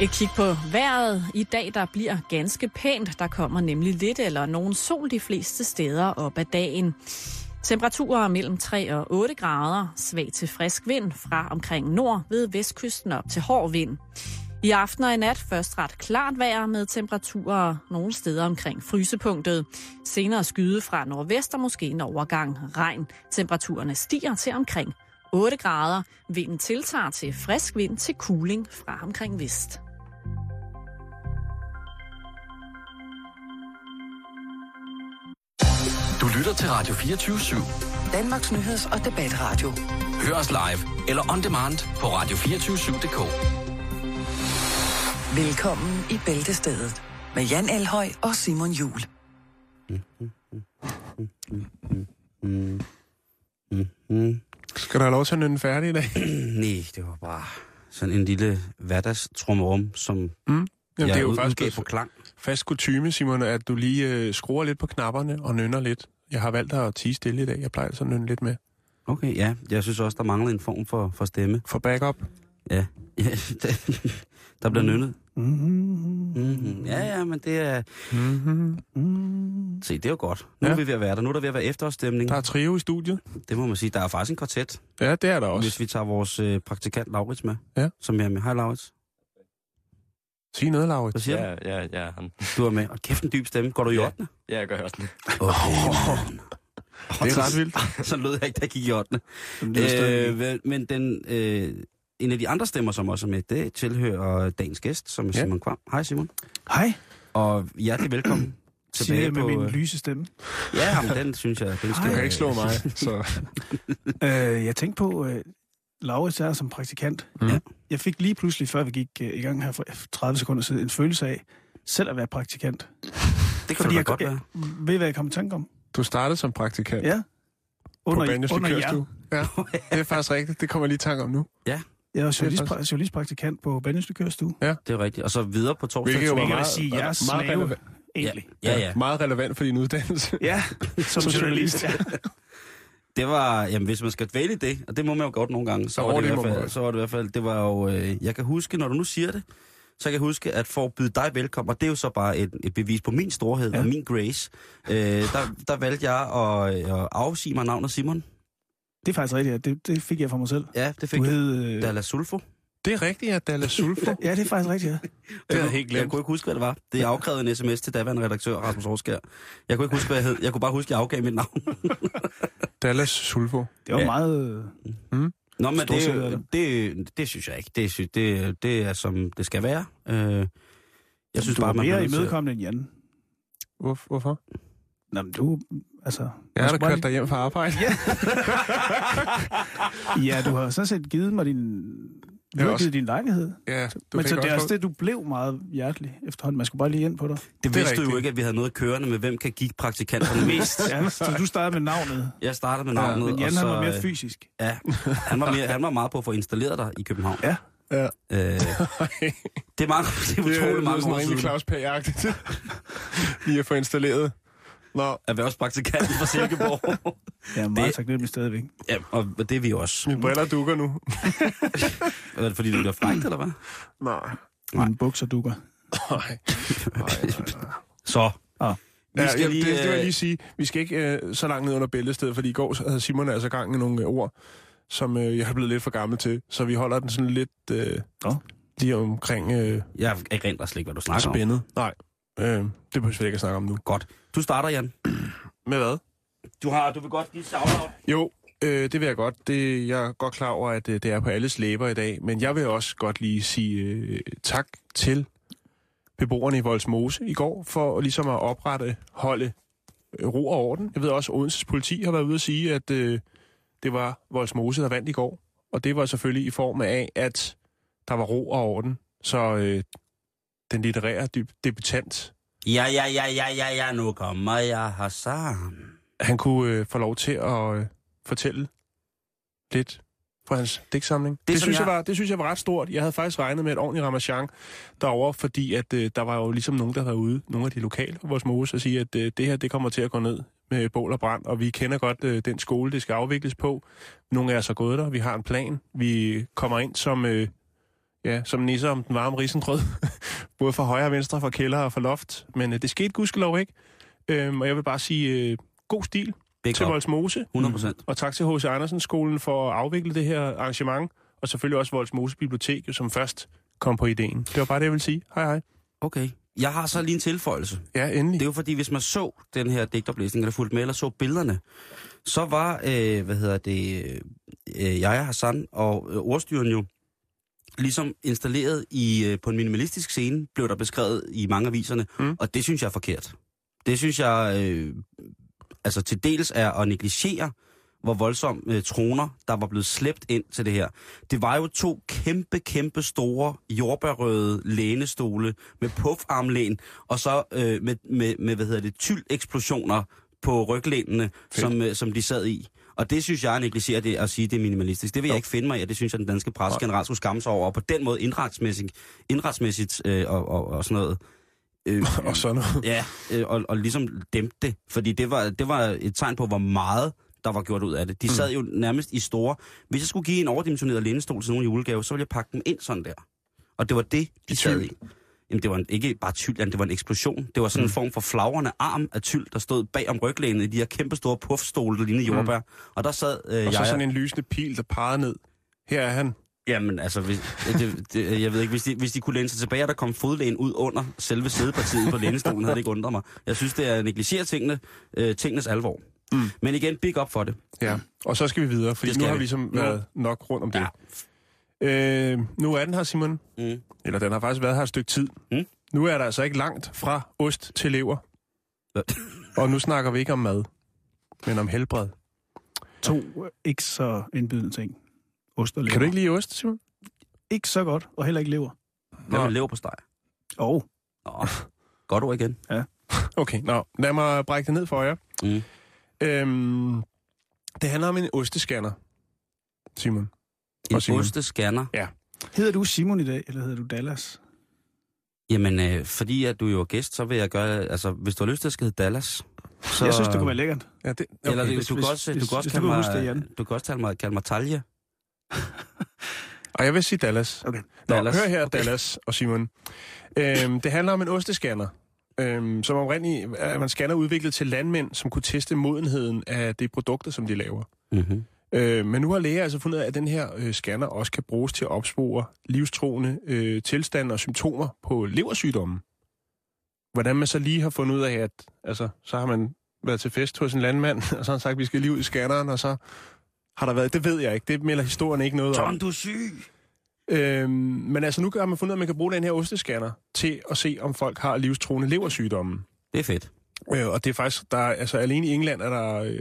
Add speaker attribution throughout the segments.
Speaker 1: Et kig på vejret. I dag der bliver ganske pænt. Der kommer nemlig lidt eller nogen sol de fleste steder op ad dagen. Temperaturer mellem 3 og 8 grader. Svag til frisk vind fra omkring nord ved vestkysten op til hård vind. I aften og i nat først ret klart vejr med temperaturer nogle steder omkring frysepunktet. Senere skyde fra nordvest og måske en overgang regn. Temperaturerne stiger til omkring 8 grader. Vinden tiltager til frisk vind til kuling fra omkring vest.
Speaker 2: Du lytter til Radio 24-7.
Speaker 3: Danmarks Nyheds- og Debatradio.
Speaker 2: Hør os live eller on demand på radio247.dk.
Speaker 3: Velkommen i Bæltestedet med Jan Elhøj og Simon Jul.
Speaker 4: Skal du have lov til at nynne færdig i dag?
Speaker 5: Nej, det var bare sådan en lille hverdagstrummerum, som
Speaker 4: Mm. Jamen,
Speaker 5: jeg
Speaker 4: det er jo faktisk
Speaker 5: udgav på klang.
Speaker 4: Fast kutume, Simon, at du lige øh, skruer lidt på knapperne og nynner lidt. Jeg har valgt at tige stille i dag. Jeg plejer altså at nynne lidt med.
Speaker 5: Okay, ja. Jeg synes også, der manglede en form for, for stemme.
Speaker 4: For backup.
Speaker 5: Ja, der bliver nynnet. Mm-hmm. Ja, ja, men det er...
Speaker 4: Mm-hmm.
Speaker 5: Se, det er jo godt. Nu
Speaker 4: Ja.
Speaker 5: er vi ved at være der. Nu er der ved at være efterårsstemning.
Speaker 4: Der er trio i studiet.
Speaker 5: Det må man sige. Der er faktisk en kvartet,
Speaker 4: Ja, det er der også.
Speaker 5: hvis vi tager vores øh, praktikant Laurits med.
Speaker 4: Ja.
Speaker 5: Som jeg er med. Hej, Laurits.
Speaker 4: Sig noget,
Speaker 5: Hvad
Speaker 4: Laurits.
Speaker 5: siger
Speaker 6: Ja, ja, ja, han.
Speaker 5: du? Du er med. Og kæft en dyb stemme. Går du i
Speaker 6: Ja.
Speaker 5: 8.
Speaker 6: Ja, jeg gør også det.
Speaker 5: Okay.
Speaker 4: Det er ret vildt.
Speaker 5: så lød jeg ikke, da jeg gik i 8.
Speaker 4: lyder stadig
Speaker 5: Øh, men den, øh, en af de andre stemmer, som også er med, det tilhører dagens gæst, som er
Speaker 4: Ja.
Speaker 5: Simon Kvam. Hej Simon.
Speaker 7: Hej,
Speaker 5: Og hjertelig velkommen
Speaker 7: siger
Speaker 5: tilbage
Speaker 7: jeg med
Speaker 5: på...
Speaker 7: min
Speaker 5: øh,
Speaker 7: lyse stemme.
Speaker 5: Ja, men den synes jeg, den
Speaker 4: Du
Speaker 5: skal...
Speaker 4: kan ikke slå mig, så...
Speaker 7: Øh, jeg tænkte på, uh, Laurits er som praktikant.
Speaker 4: Mm.
Speaker 7: Ja. Jeg fik lige pludselig, før vi gik uh, i gang her for 30 sekunder siden, en følelse af selv at være praktikant.
Speaker 5: Det kan
Speaker 7: Fordi
Speaker 5: du da
Speaker 7: jeg,
Speaker 5: godt
Speaker 7: jeg,
Speaker 5: være.
Speaker 7: ved I, hvad jeg kom i tanke om?
Speaker 4: Du startede som praktikant
Speaker 7: Ja.
Speaker 4: på
Speaker 7: Under,
Speaker 4: Banjos
Speaker 7: under jer.
Speaker 4: Ja, det er faktisk rigtigt. Det kommer jeg lige i tanke om nu.
Speaker 7: Jeg var
Speaker 4: faktisk-
Speaker 7: journalist, journalistpraktikant på Banjos Likørstue.
Speaker 5: Det er rigtigt. Og så videre på torsdag.
Speaker 4: Hvilket jo var meget-
Speaker 7: sige, jeg er
Speaker 4: meget
Speaker 7: slave,
Speaker 4: relevant.
Speaker 7: egentlig.
Speaker 5: Ja, ja.
Speaker 4: Meget relevant for din uddannelse.
Speaker 7: Ja, som,
Speaker 4: Som
Speaker 7: journalist.
Speaker 4: journalist.
Speaker 7: Ja.
Speaker 5: Det var, jamen hvis man skal dvæle det, og det må man jo godt nogle gange, så var det,
Speaker 4: det
Speaker 5: i hvert fald, så var det i hvert fald, det var jo, øh, jeg kan huske, når du nu siger det, så kan jeg huske, at for at byde dig velkommen, og det er jo så bare et, et bevis på min storhed ja. Og min grace, øh, der, der valgte jeg at, at afsige mig navnet Simon.
Speaker 7: Det er faktisk rigtigt, ja. det, det fik jeg for mig selv.
Speaker 5: Ja, det fik
Speaker 7: Du
Speaker 5: jeg.
Speaker 7: hed... Øh,
Speaker 5: Dallas Sulfo.
Speaker 4: Det er rigtigt, at Dallas Sulfo.
Speaker 7: ja, det er faktisk rigtigt, ja.
Speaker 4: Det jeg helt
Speaker 5: Jeg
Speaker 4: glemt.
Speaker 5: kunne ikke huske, hvad det var. Det jeg afkrævede en sms til daværende redaktør Rasmus Årskær. Jeg kunne ikke huske, hvad jeg hed. Jeg kunne bare huske, at jeg afgav mit navn.
Speaker 4: Dallas Sulfo.
Speaker 7: Det var
Speaker 5: Ja.
Speaker 7: meget... øh,
Speaker 5: Nå, men
Speaker 7: er
Speaker 5: det,
Speaker 7: det.
Speaker 5: det, det synes jeg ikke. Det, synes, det, det er, som det skal være. Øh, jeg synes
Speaker 7: du
Speaker 5: bare, man bliver
Speaker 7: mere imødekommende end Jan.
Speaker 4: Hvor, hvorfor?
Speaker 7: Nå, men du... Altså...
Speaker 4: Jeg har da kørt dig hjem fra arbejde.
Speaker 7: Ja. ja, du har sådan set givet mig din... Du
Speaker 4: Ja,
Speaker 7: har
Speaker 4: også.
Speaker 7: din lejlighed.
Speaker 4: Ja, du
Speaker 7: Men
Speaker 4: fik
Speaker 7: så det er
Speaker 4: også
Speaker 7: det, du blev meget hjertelig efterhånden. Man skulle bare lige ind på dig.
Speaker 5: Det
Speaker 4: Det
Speaker 5: vidste du jo ikke, at vi havde noget kørende med, hvem kan give praktikanterne mest.
Speaker 7: Ja, så du startede med navnet.
Speaker 5: Jeg startede med navnet,
Speaker 7: Men Jan
Speaker 5: og så...
Speaker 7: han var mere
Speaker 5: øh,
Speaker 7: fysisk.
Speaker 5: Ja, han var, mere, han var meget på at få installeret dig i København.
Speaker 7: Ja.
Speaker 4: Ja.
Speaker 5: Øh, det er mange, det er
Speaker 4: Det er
Speaker 5: utroligt mange
Speaker 4: sådan
Speaker 5: år siden.
Speaker 4: Claus Pag-agtigt. Lige at få installeret. Nå,
Speaker 5: Erhvervspraktikanten fra Silkeborg.
Speaker 7: Jeg er meget
Speaker 5: Det-
Speaker 7: taknemmelig stadigvæk.
Speaker 5: ja, og det er vi også.
Speaker 4: mine briller dukker nu.
Speaker 5: Er det fordi, det bliver frækt, eller hvad?
Speaker 4: Nej.
Speaker 5: Nej.
Speaker 7: Mine bukser dukker.
Speaker 4: Nej.
Speaker 5: Så.
Speaker 7: Ah.
Speaker 5: Vi
Speaker 4: Ja,
Speaker 5: skal
Speaker 4: ja,
Speaker 5: lige,
Speaker 4: det, det vil jeg
Speaker 5: øh,
Speaker 4: lige sige. Vi skal ikke øh, så langt ned under bæltestedet, fordi i går så havde Simon altså gang i nogle øh, ord, som øh, jeg er blevet lidt for gammel til. Så vi holder den sådan lidt øh,
Speaker 7: Nå.
Speaker 4: lige omkring øh,
Speaker 5: Jeg erindrer slet ikke, hvad du snakker om.
Speaker 4: spændet. Nej, øh, det behøver vi ikke at snakke om nu.
Speaker 5: Godt. Du starter, Jan.
Speaker 4: Med hvad?
Speaker 5: Du, har, du vil godt give shout-out.
Speaker 4: Jo, øh, det vil jeg godt. Det, jeg er godt klar over, at øh, det er på alles læber i dag. Men jeg vil også godt lige sige øh, tak til beboerne i Voldsmose i går, for ligesom at oprette, holde øh, ro og orden. Jeg ved også, at Odenses politi har været ude at sige, at øh, det var Voldsmose, der vandt i går. Og det var selvfølgelig i form af, at der var ro og orden. Så øh, den litterære deb- debutant,
Speaker 5: Ja, ja, ja, ja, ja, ja, nu kommer jeg Hassan.
Speaker 4: han kunne øh, få lov til at øh, fortælle lidt fra hans digtsamling. Det, det, synes jeg...
Speaker 5: jeg-
Speaker 4: var, det synes jeg var ret stort. Jeg havde faktisk regnet med et ordentligt ramachan derovre, fordi at, øh, der var jo ligesom nogen, der var ude, nogle af de lokale på vores mose, og sige, at øh, det her det kommer til at gå ned med bål og brand, og vi kender godt øh, den skole, det skal afvikles på. Nogle af os er gået der, vi har en plan. Vi kommer ind som, øh, ja, som nisser om den varme risengrød. Både fra højre og venstre, fra kælder og fra loft. Men øh, det skete gudskelov ikke. Øhm, og jeg vil bare sige, øh, god stil
Speaker 5: Big
Speaker 4: til. Voldsmose.
Speaker 5: 100 procent.
Speaker 4: Og tak til H.C. Andersen skolen for at afvikle det her arrangement. Og selvfølgelig også Voldsmose Bibliotek, som først kom på ideen. Det var bare det, jeg ville sige. Hej hej.
Speaker 5: Okay. Jeg har så lige en tilføjelse.
Speaker 4: Ja, endelig.
Speaker 5: Det er jo fordi, hvis man så den her digtoplæsning, eller fulgte med, eller så billederne, så var, øh, hvad hedder det, øh, jeg, Hassan og øh, ordstyren jo ligesom installeret i, øh, på en minimalistisk scene, blev der beskrevet i mange aviserne,
Speaker 4: Mm.
Speaker 5: og det synes jeg er forkert. Det synes jeg, øh, altså til dels er at negligere, hvor voldsom øh, troner, der var blevet slæbt ind til det her. Det var jo to kæmpe, kæmpe store jordbærrøde lænestole med puffarmlæn, og så øh, med, med, med, hvad hedder det, tyld-eksplosioner på ryglænene, som, øh, som de sad i. Og det synes jeg negligerer det at sige, det er minimalistisk. Det vil jeg ikke finde mig i, og det synes jeg, den danske presse generelt skulle skamme sig over. Og på den måde indretsmæssigt, indretsmæssigt øh, og, og, og sådan noget. Øh,
Speaker 4: Og sådan noget.
Speaker 5: Ja, øh, og, og ligesom dæmpe det. Fordi det var, det var et tegn på, hvor meget der var gjort ud af det. De sad jo nærmest i store... Hvis jeg skulle give en overdimensioneret lænestol til nogen julegave, så ville jeg pakke dem ind sådan der. Og det var det, de
Speaker 4: I
Speaker 5: sad i. Jamen, det var en, ikke bare tyld, det var en eksplosion. Det var sådan en form for flagrende arm af tyld, der stod bag om ryglænet i de her kæmpe store puffstole, der lignede jordbær. Og der sad øh,
Speaker 4: Og så
Speaker 5: jeg...
Speaker 4: sådan en lysende pil, der pegede ned. Her er han.
Speaker 5: Jamen, altså, hvis, det, det, jeg ved ikke, hvis de, hvis de kunne læne sig tilbage, og der kom fodlægen ud under selve sædepartiet på lænestolen, havde det ikke undret mig. Jeg synes, det er at negligere tingene, øh, tingenes alvor. Mm. Men igen, big up for det.
Speaker 4: Ja. Og så skal vi videre,
Speaker 5: skal
Speaker 4: nu har
Speaker 5: vi.
Speaker 4: ligesom været nok rundt om det.
Speaker 5: Ja.
Speaker 4: Øh, nu er den her, Simon.
Speaker 5: Mm.
Speaker 4: Eller den har faktisk været her et stykke tid.
Speaker 5: Mm.
Speaker 4: Nu er der altså ikke langt fra ost til lever.
Speaker 5: Hvad?
Speaker 4: Og nu snakker vi ikke om mad, men om helbred.
Speaker 7: To øh, ikke så indbydende ting. Ost og lever.
Speaker 4: Kan du ikke lide ost, Simon?
Speaker 7: Ikke så godt, og heller ikke lever.
Speaker 5: Hvad med lever på steg?
Speaker 7: Og
Speaker 5: Nå, godt ord igen.
Speaker 4: Okay, nå. Lad mig brække det ned for jer.
Speaker 5: Mm.
Speaker 4: Øhm, det handler om en ostescanner, Simon.
Speaker 5: En
Speaker 4: Og Simon.
Speaker 5: ostescanner.
Speaker 7: hedder du Simon i dag, eller hedder du Dallas?
Speaker 5: Jamen, øh, fordi at du jo er gæst, så vil jeg gøre... Altså, hvis du har lyst til at skal hedde Dallas... Så,
Speaker 7: Jeg synes, det kunne være lækkert.
Speaker 4: Ja, det,
Speaker 5: Okay, Eller
Speaker 7: hvis-
Speaker 5: du,
Speaker 7: hvis-
Speaker 5: kan også, du
Speaker 7: hvis-
Speaker 5: kan også
Speaker 7: hvis
Speaker 5: kalde
Speaker 7: du kan
Speaker 5: mig,
Speaker 7: det,
Speaker 5: du kan også kalde mig, kalde mig Talje.
Speaker 4: Og jeg vil sige Dallas.
Speaker 7: Okay.
Speaker 4: Nå,
Speaker 5: Dallas.
Speaker 4: hør her,
Speaker 5: Okay.
Speaker 4: Dallas og Simon. Øhm, det handler om en ostescanner, øhm, som oprindeligt er en scanner udviklet til landmænd, som kunne teste modenheden af de produkter, som de laver.
Speaker 5: Mm-hmm.
Speaker 4: Øh, men nu har læger altså fundet ud af, at den her øh, scanner også kan bruges til at opspore livstruende øh, tilstande og symptomer på leversygdomme. Hvordan man så lige har fundet ud af, at altså, så har man været til fest hos en landmand, og så har han sagt, at vi skal lige ud i scanneren, og så har der været... Det ved jeg ikke. Det melder historien ikke noget om.
Speaker 5: Tom, du er syg!
Speaker 4: Øhm, men altså, nu har man fundet ud af, at man kan bruge den her ostescanner til at se, om folk har livstruende leversygdomme.
Speaker 5: Det er fedt.
Speaker 4: Øh, og det er faktisk, der er, altså alene i England er der øh,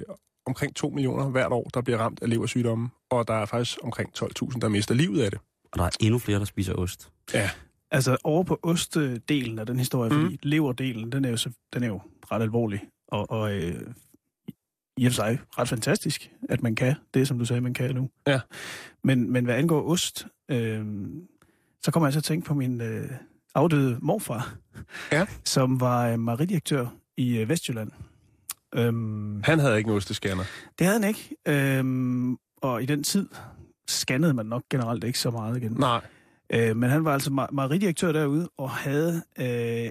Speaker 4: omkring 2 millioner hvert år, der bliver ramt af leversygdomme, og der er faktisk omkring 12.000, der mister livet af det.
Speaker 5: Og der er endnu flere, der spiser ost.
Speaker 4: Ja.
Speaker 7: Altså over på ostedelen af den historie,
Speaker 4: Mm.
Speaker 7: fordi leverdelen, den er jo, så, den er jo ret alvorlig, og, og øh, i og for sig ret fantastisk, at man kan det, som du sagde, man kan nu.
Speaker 4: Ja.
Speaker 7: Men, men hvad angår ost, øh, så kommer jeg så at tænke på min øh, afdøde morfar,
Speaker 4: Ja.
Speaker 7: som var øh, maridirektør i øh, Vestjylland. Øhm,
Speaker 4: Han havde ikke en ostescanner.
Speaker 7: det havde han ikke, øhm, og i den tid scannede man nok generelt ikke så meget igen.
Speaker 4: Nej.
Speaker 7: Øh, men han var altså mejeridirektør derude og havde øh,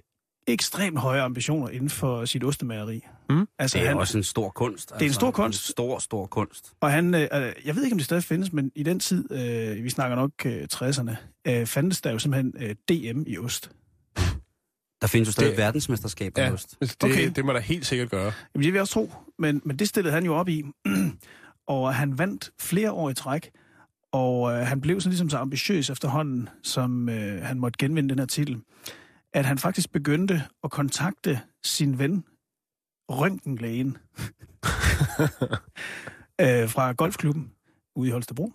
Speaker 7: ekstremt høje ambitioner inden for sit ostemageri.
Speaker 4: Mm.
Speaker 7: Altså,
Speaker 5: Det er
Speaker 7: han,
Speaker 5: også en stor kunst. Altså.
Speaker 7: er en stor kunst.
Speaker 5: En stor, stor kunst.
Speaker 7: Og han, øh, øh, jeg ved ikke, om det stadig findes, men i den tid, øh, vi snakker nok øh, 60'erne, øh, fandtes der jo simpelthen øh, DM i ost.
Speaker 5: Der findes jo stadig
Speaker 4: Det-
Speaker 5: verdensmesterskab af
Speaker 4: Ja,
Speaker 5: ost.
Speaker 4: det,
Speaker 7: Okay.
Speaker 4: det må der helt sikkert gøre.
Speaker 7: Jamen, det vil jeg også tro, men, men det stillede han jo op i. og han vandt flere år i træk, og øh, han blev sådan ligesom så ambitiøs efterhånden, som øh, han måtte genvinde den her titel, at han faktisk begyndte at kontakte sin ven, Røntgenlægen, øh, fra golfklubben ude i Holstebro,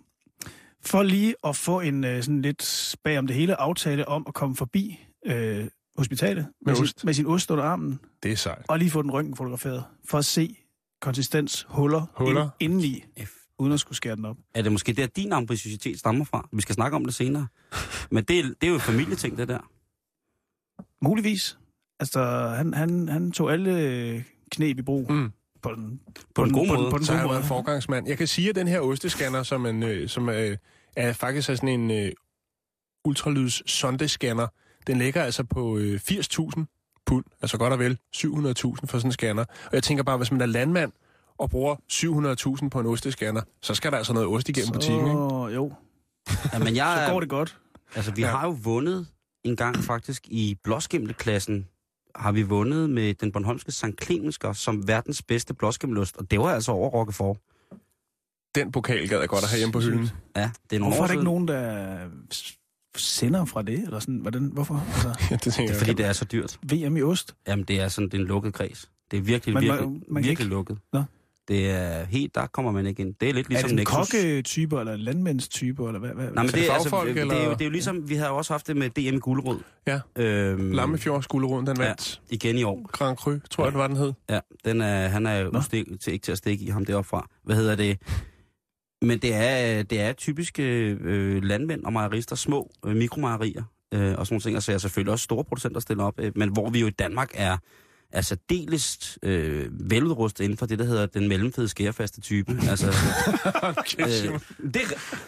Speaker 7: for lige at få en øh, sådan lidt bag om det hele aftale om at komme forbi øh, hospitalet med,
Speaker 4: Med
Speaker 7: sin,
Speaker 4: ost.
Speaker 7: med sin ost under armen,
Speaker 4: Det er sejt.
Speaker 7: og lige få den røntgen fotograferet, for at se konsistens, huller,
Speaker 4: Huller.
Speaker 7: Ind, indeni,
Speaker 5: F.
Speaker 7: uden at skulle skære den op.
Speaker 5: Er det måske der, din ambitiøsitet stammer fra? Vi skal snakke om det senere. Men det, er- det er jo et familieting, det der.
Speaker 7: Muligvis. Altså, han, han, han tog alle knep i brug
Speaker 4: Mm.
Speaker 7: på den,
Speaker 5: På en
Speaker 7: den-
Speaker 5: god
Speaker 7: på den,
Speaker 5: måde.
Speaker 7: på den
Speaker 4: Så har
Speaker 7: gode
Speaker 4: han været forgangsmand. Jeg kan sige, at den her ostescanner, som, en, øh, som øh, er faktisk er sådan en øh, ultralyds sondescanner. Den ligger altså på øh, 80.000 pund, altså godt og vel 700.000 for sådan en scanner. Og jeg tænker bare, hvis man er landmand og bruger 700.000 på en ostescanner, så skal der altså noget ost igennem butikken, ikke?
Speaker 7: Så, jo,
Speaker 5: Ja, men jeg,
Speaker 7: så går det godt.
Speaker 5: Altså, vi
Speaker 4: Ja.
Speaker 5: har jo vundet en gang faktisk i blåskimmelklassen, har vi vundet med den Bornholmske St. Clemensker som verdens bedste blåskimmelost, og det var altså over Roquefort.
Speaker 4: Den pokal gad jeg godt at have hjemme på hylden.
Speaker 5: Ja, det er nogle
Speaker 7: Hvorfor er der ikke nogen, der sender fra det? Eller sådan, hvordan, hvorfor? Altså,
Speaker 4: Ja, det
Speaker 5: Det er fordi, det er så dyrt.
Speaker 7: VM i ost?
Speaker 5: Jamen, det er sådan, det er en lukket kreds. Det er virkelig,
Speaker 7: man-
Speaker 5: virkelig,
Speaker 7: man kan
Speaker 5: virkelig
Speaker 7: ikke-
Speaker 5: lukket.
Speaker 7: Nå.
Speaker 5: Det er helt, der kommer man ikke ind. Det er lidt
Speaker 7: er
Speaker 5: ligesom
Speaker 7: det sådan
Speaker 5: Nexus.
Speaker 7: kokketyper eller landmændstyper? Eller hvad, hvad?
Speaker 5: Nej, men
Speaker 4: Er
Speaker 5: det,
Speaker 4: det
Speaker 5: er, altså,
Speaker 4: fagfolk,
Speaker 5: det, er jo,
Speaker 4: eller?
Speaker 5: det er jo ligesom, vi har jo også haft det med DM i Gulerod.
Speaker 4: Ja.
Speaker 5: Øhm,
Speaker 4: Lammefjord Skulderuden, den
Speaker 5: Ja.
Speaker 4: vandt.
Speaker 5: Igen i år.
Speaker 4: Grand Cru, tror jeg, det var, den hed.
Speaker 5: Ja, den er, han er jo til, ikke til at stikke i ham deroppe fra. Hvad hedder det? Men det er, det er typiske øh, landmænd og mejerister, små øh, mikromejerier øh, og sådan nogle ting. Og så er selvfølgelig også store producenter stiller op. Øh, men hvor vi jo i Danmark er, er særdeles øh, veludrustet inden for det, der hedder den mellemfede skærefaste type. altså,
Speaker 4: Okay,
Speaker 5: øh, det, er-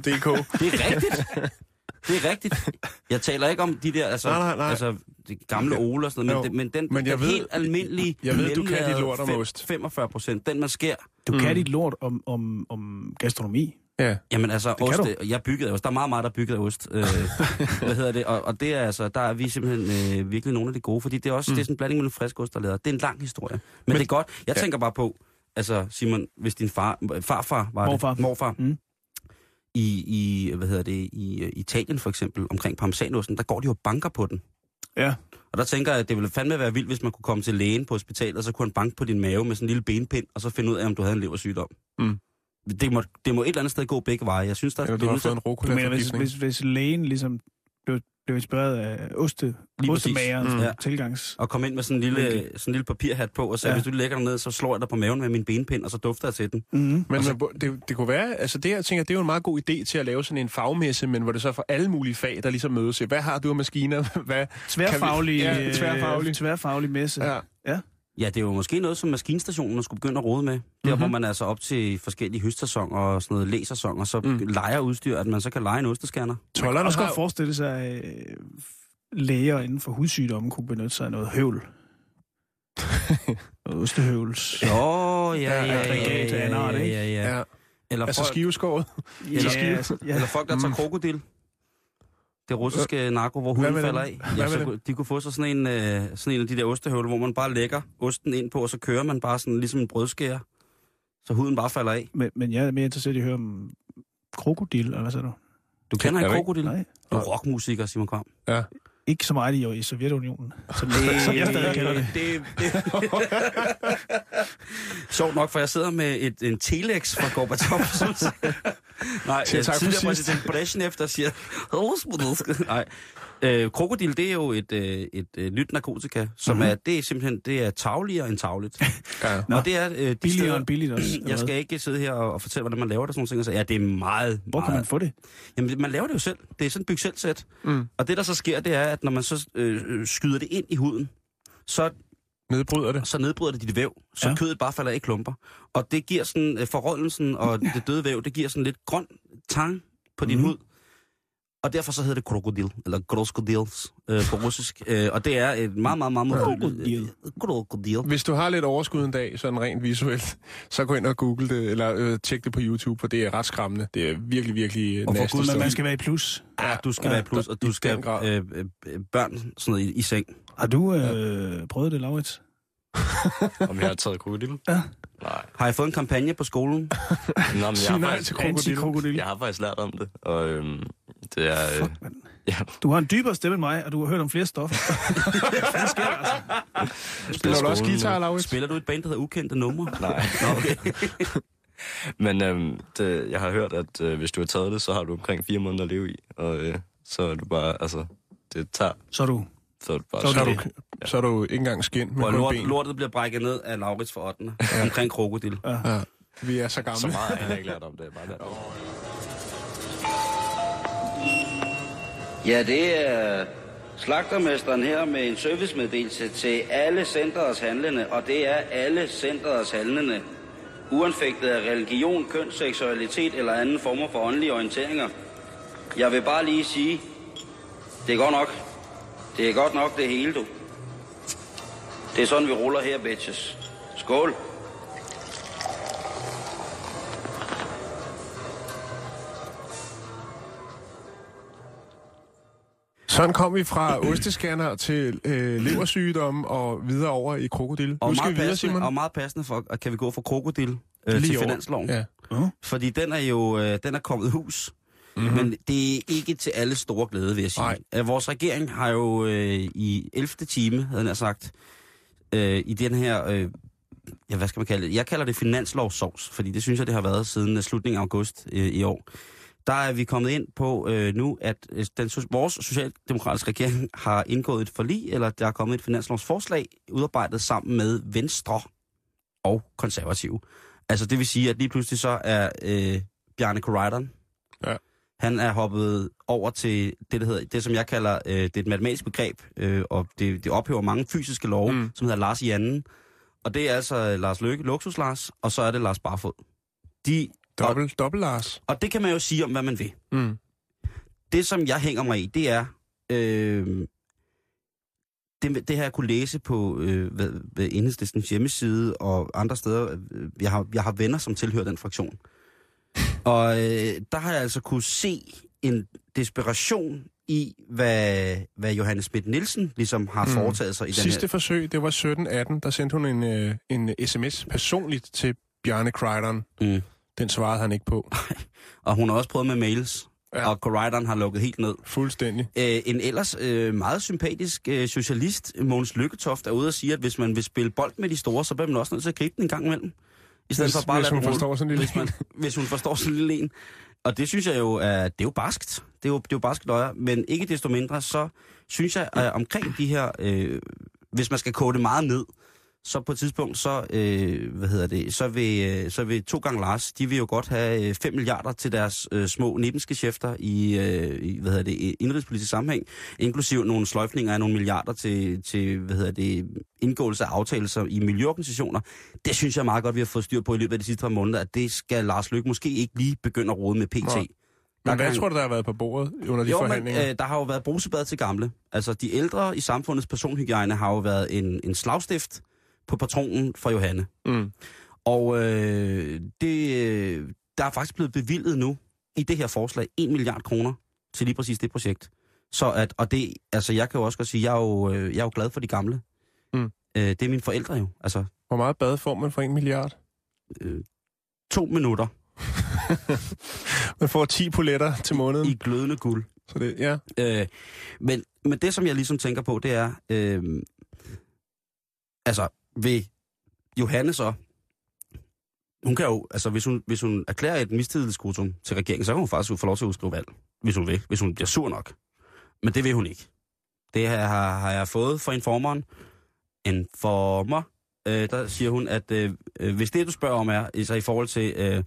Speaker 4: DK.
Speaker 5: det er rigtigt. Det er rigtigt. Jeg taler ikke om de der, altså,
Speaker 4: Nej, nej, nej.
Speaker 5: altså de gamle Ole og sådan noget, men, det, men den,
Speaker 4: men jeg
Speaker 5: den
Speaker 4: ved-
Speaker 5: helt almindelige
Speaker 4: jeg ved, du kan dit lort om
Speaker 5: fem-
Speaker 4: ost.
Speaker 5: 45 procent, den man skærer.
Speaker 7: Du
Speaker 4: Mm.
Speaker 7: kan dit lort om, om, om gastronomi.
Speaker 4: Ja.
Speaker 5: Jamen altså,
Speaker 7: kan
Speaker 5: ost,
Speaker 7: du.
Speaker 5: det, jeg byggede ost. Der er meget, meget, der er bygget af ost. Øh, hvad hedder det? Og, og det er altså, der er vi simpelthen øh, virkelig nogle af de gode, fordi det er også mm. det er sådan en blanding mellem frisk ost og læder. Det er en lang historie. Men, Men det er godt. Jeg
Speaker 4: ja.
Speaker 5: tænker bare på, altså Simon, hvis din far, farfar var
Speaker 7: Morfar.
Speaker 5: det, morfar,
Speaker 7: Mm.
Speaker 5: I, i, hvad hedder det, i øh, Italien for eksempel, omkring parmesanosten, der går de jo banker på den.
Speaker 7: Ja.
Speaker 5: Og der tænker jeg, at det ville fandme være vildt, hvis man kunne komme til lægen på hospitalet, og så kunne han banke på din mave med sådan en lille benpind, og så finde ud af, om du havde en leversygdom.
Speaker 4: Mm.
Speaker 5: Det, må, det må et eller andet sted gå begge veje. Jeg synes, der,
Speaker 4: Eller
Speaker 5: det
Speaker 4: du
Speaker 5: er
Speaker 4: har
Speaker 5: nødt til-
Speaker 4: en
Speaker 7: mener, hvis, hvis, hvis lægen ligesom blev, blev inspireret af oste, ostemagerens
Speaker 4: Mm.
Speaker 5: Ja.
Speaker 7: tilgangs...
Speaker 5: og komme ind med sådan en lille, sådan en lille papirhat på, og så
Speaker 7: Ja.
Speaker 5: hvis du lægger dig ned, så slår jeg dig på maven med min benpind, og så dufter jeg til den.
Speaker 7: Mm.
Speaker 4: Men
Speaker 5: så-
Speaker 4: man, det, det kunne være, altså det jeg tænker, det er jo en meget god idé til at lave sådan en fagmesse, men hvor det så er for alle mulige fag, der ligesom mødes. Hvad har du af maskiner? Hvad?
Speaker 7: Tværfaglig,
Speaker 4: vi- Ja, tværfaglig.
Speaker 7: øh, tværfaglig messe.
Speaker 4: Ja.
Speaker 5: Ja, det er jo måske noget, som maskinstationen skulle begynde at rode med. Der, mm-hmm. hvor man altså op til forskellige høstsæsoner og sådan noget læsæsoner, så
Speaker 4: Mm.
Speaker 5: leger udstyr, at man så kan lege en ostescanner.
Speaker 7: Man kan
Speaker 4: Tollerne
Speaker 7: også
Speaker 4: har,
Speaker 7: godt forestille sig, at øh, læger inden for hudsygdomme kunne benytte sig af noget høvl. noget ostehøvls.
Speaker 5: Åh, ja, ja, ja, ja, ja, ja, ja.
Speaker 4: ja,
Speaker 5: Eller,
Speaker 4: altså
Speaker 5: folk,
Speaker 4: skiveskåret.
Speaker 5: Eller
Speaker 7: ja, altså, ja.
Speaker 5: eller folk, der tager
Speaker 4: Mm.
Speaker 5: krokodil. Det russiske narko, hvor
Speaker 4: med
Speaker 5: falder af. Ja, så, de kunne få sig sådan en, øh, sådan en af de der ostehøvle, hvor man bare lægger osten ind på, og så kører man bare sådan ligesom en brødskærer. Så huden bare falder af.
Speaker 7: Men, men jeg er mere interesseret i at høre om krokodil, eller hvad siger du?
Speaker 5: Du kender
Speaker 4: Er
Speaker 5: ikke? krokodil?
Speaker 7: Nej.
Speaker 5: Du er rockmusiker, Simon Kvam.
Speaker 4: Ja.
Speaker 7: Ikke så meget i, i Sovjetunionen, som, som jeg stadig kender det.
Speaker 5: det, det. Sjovt nok, for jeg sidder med et, en telex fra Gorbachev. som siger- Nej, øh,
Speaker 4: tak
Speaker 5: tidligere præsident Brezhnev, der siger... Nej. Øh, krokodil, det er jo et, øh, et øh, nyt narkotika, som
Speaker 7: Mhm.
Speaker 5: mm-hmm. er, det er simpelthen det er tagligere end tagligt.
Speaker 4: Ja.
Speaker 5: Nå. Og det er øh, de
Speaker 7: Billigere
Speaker 5: steder,
Speaker 7: end billigt også.
Speaker 5: jeg skal ikke sidde her og, og fortælle, hvordan man laver det, sådan nogle ting. Så ja, det er meget,
Speaker 7: Hvor kan man
Speaker 5: meget...
Speaker 7: få det?
Speaker 5: Jamen, man laver det jo selv. Det er sådan et byg selv sæt.
Speaker 4: Mm.
Speaker 5: Og det, der så sker, det er, at når man så øh, øh, skyder det ind i huden, så
Speaker 4: Nedbryder det.
Speaker 5: så nedbryder det dit væv, så
Speaker 7: Ja.
Speaker 5: ja. kødet bare falder af i klumper. Og det giver sådan, øh, forrådelsen og det døde væv, det giver sådan lidt grøn tang på din
Speaker 7: Mhm.
Speaker 5: hud. Og derfor så hedder det krokodil, eller krokodils øh, på russisk. Øh, og det er et meget, meget, meget
Speaker 7: Krokodil.
Speaker 5: Øh, krokodil.
Speaker 4: Hvis du har lidt overskud en dag, sådan rent visuelt, så gå ind og google det, eller øh, tjek det på YouTube, for det er ret skræmmende. Det er virkelig, virkelig
Speaker 5: Og for Gud,
Speaker 7: Men man skal være i plus.
Speaker 5: Ja, du skal
Speaker 7: Ja,
Speaker 5: være i plus, og du skal øh, øh, børn sådan noget i, i seng.
Speaker 7: Har du øh, prøvet det, Laurits?
Speaker 6: Om jeg har taget krokodil?
Speaker 7: Ja.
Speaker 6: Nej.
Speaker 5: Har I fået en kampagne på skolen?
Speaker 6: Nå, men jeg, har faktisk, jeg har faktisk lært om det, og øhm, det er... Øh,
Speaker 7: Fuck, mand.
Speaker 6: ja,
Speaker 7: Du har en dybere stemme end mig, og du har hørt om flere stoffer. Hvad sker der, altså?
Speaker 4: Spiller du også guitar,
Speaker 6: øh,
Speaker 4: Laurits?
Speaker 5: Spiller du et band, der hedder Ukendte Numre?
Speaker 6: nej.
Speaker 5: Nå, okay.
Speaker 6: Men øhm, det, jeg har hørt, at øh, hvis du har taget det, så har du omkring fire måneder at leve i, og øh, så er du bare, altså, det tager,
Speaker 7: Så er du.
Speaker 6: så er du bare...
Speaker 7: Så er
Speaker 4: Så er,
Speaker 7: du
Speaker 4: du, så er du ikke engang skind med
Speaker 5: Og
Speaker 4: kun
Speaker 5: lort,
Speaker 4: ben.
Speaker 5: lortet bliver brækket ned af Laurits for 8. omkring krokodil.
Speaker 4: Ja. Vi er så gamle.
Speaker 6: Så meget har jeg ikke lært om det, bare lært om det.
Speaker 5: Ja, det er slagtermesteren her med en servicemeddelelse til alle centerets handlende, og det er alle centerets handlende. Uanfægtet af religion, køn, seksualitet eller anden former for åndelige orienteringer. Jeg vil bare lige sige, det er godt nok. Det er godt nok det hele, du. Det er sådan, vi ruller her, bitches. Skål.
Speaker 4: Sådan kom vi fra ostescanner til øh, leversygdomme og videre over i krokodil.
Speaker 5: Og
Speaker 4: nu skal
Speaker 5: meget,
Speaker 4: vi videre,
Speaker 5: passende,
Speaker 4: Simon.
Speaker 5: og meget passende for, at kan vi gå fra krokodil øh, til
Speaker 4: over.
Speaker 5: finansloven.
Speaker 4: Ja.
Speaker 5: Fordi den er jo øh, den er kommet hus. Mm-hmm. Men det er ikke til alle store glæde, vil jeg sige.
Speaker 4: Nej.
Speaker 5: Øh, vores regering har jo øh, i 11. time, havde jeg sagt, øh, i den her, øh, ja, hvad skal man kalde det? Jeg kalder det finanslovsovs, fordi det synes jeg, det har været siden øh, slutningen af august øh, i år. Der er vi kommet ind på øh, nu, at øh, den, vores socialdemokratiske regering har indgået et forlig, eller der er kommet et finanslovsforslag, udarbejdet sammen med Venstre og Konservative. Altså det vil sige, at lige pludselig så er øh, Bjarne Corridon,
Speaker 4: Ja.
Speaker 5: han er hoppet over til det, der hedder, det som jeg kalder, øh, det er et matematisk begreb, øh, og det, det ophæver mange fysiske love,
Speaker 4: Mm.
Speaker 5: mm. som hedder Lars i anden. Og det er altså Lars Løkke, Luksus Lars, og så er det Lars Barfod. De,
Speaker 4: Dobbelt, dobbelt Lars.
Speaker 5: og det kan man jo sige om, hvad man vil.
Speaker 4: Mm.
Speaker 5: Det, som jeg hænger mig i, det er... Øh, det, det har jeg kunne læse på øh, hvad, hvad Enhedslistens hjemmeside og andre steder. Jeg har, jeg har venner, som tilhører den fraktion. Og øh, der har jeg altså kunne se en desperation i, hvad, hvad Johannes Schmidt Nielsen ligesom har
Speaker 4: Mm.
Speaker 5: foretaget sig i den
Speaker 4: Sidste
Speaker 5: her...
Speaker 4: forsøg, det var 17-18. Der sendte hun en, øh, en sms personligt til Bjarne Kreideren.
Speaker 5: Mm.
Speaker 4: Den svarede han ikke på.
Speaker 5: Og hun har også prøvet med mails,
Speaker 4: Ja.
Speaker 5: og Corridon har lukket helt ned.
Speaker 4: Fuldstændig.
Speaker 5: Øh, en ellers øh, meget sympatisk øh, socialist, Mogens Lykketoft, er ude og sige, at hvis man vil spille bold med de store, så bliver man også nødt til at gribe den en gang imellem. I stedet
Speaker 4: Hvis-
Speaker 5: for bare
Speaker 4: hvis hun
Speaker 5: rulle.
Speaker 4: forstår sådan en lille
Speaker 5: hvis, man, hvis hun forstår sådan en lille en. Og det synes jeg jo, er, det er jo barskt. Det er jo, det er jo barskt løjer. Men ikke desto mindre, så synes jeg at omkring de her, øh, hvis man skal kode det meget ned, så på et tidspunkt, så, øh, hvad hedder det, så vil, øh, så vil to gange Lars, de vil jo godt have øh, 5 milliarder til deres øh, små nebenskæfter i, øh, i, hvad hedder det, indrigspolitisk sammenhæng, inklusiv nogle sløjfninger af nogle milliarder til, til hvad hedder det, indgåelse af aftaler i miljøorganisationer. Det synes jeg meget godt, vi har fået styr på i løbet af de sidste par måneder, at det skal Lars Lykke måske ikke lige begynde at rode med PT. Der
Speaker 4: Men hvad tror du, der har været på bordet under de
Speaker 5: jo, men
Speaker 4: forhandlinger?
Speaker 5: øh, der har jo været brusebad til gamle. Altså, de ældre i samfundets personhygiejne har jo været en, en slagstift på patronen for Johanne.
Speaker 4: Mm.
Speaker 5: Og øh, det, øh, der er faktisk blevet bevilget nu i det her forslag 1 milliard kroner til lige præcis det projekt. Så at, og det, altså jeg kan jo også godt sige, jeg er jo, øh, jeg er jo glad for de gamle.
Speaker 4: Mm.
Speaker 5: Øh, det er mine forældre jo. Altså
Speaker 4: Hvor meget bad får man for en milliard?
Speaker 5: øh, to minutter
Speaker 4: Man får 10 poletter til måneden.
Speaker 5: i glødende guld.
Speaker 4: Så det, ja.
Speaker 5: Øh, men, men det, som jeg ligesom tænker på, det er, øh, altså, vil Johanne så, hun kan jo, altså hvis hun, hvis hun erklærer et mistillidsskrutum til regeringen, så kan hun faktisk få lov til at udskrive valg, hvis hun vil, hvis hun bliver sur nok. Men det vil hun ikke. Det her har, har jeg fået fra informeren. Informer, øh, der siger hun, at øh, øh hvis det, du spørger om, er så i forhold til, øh,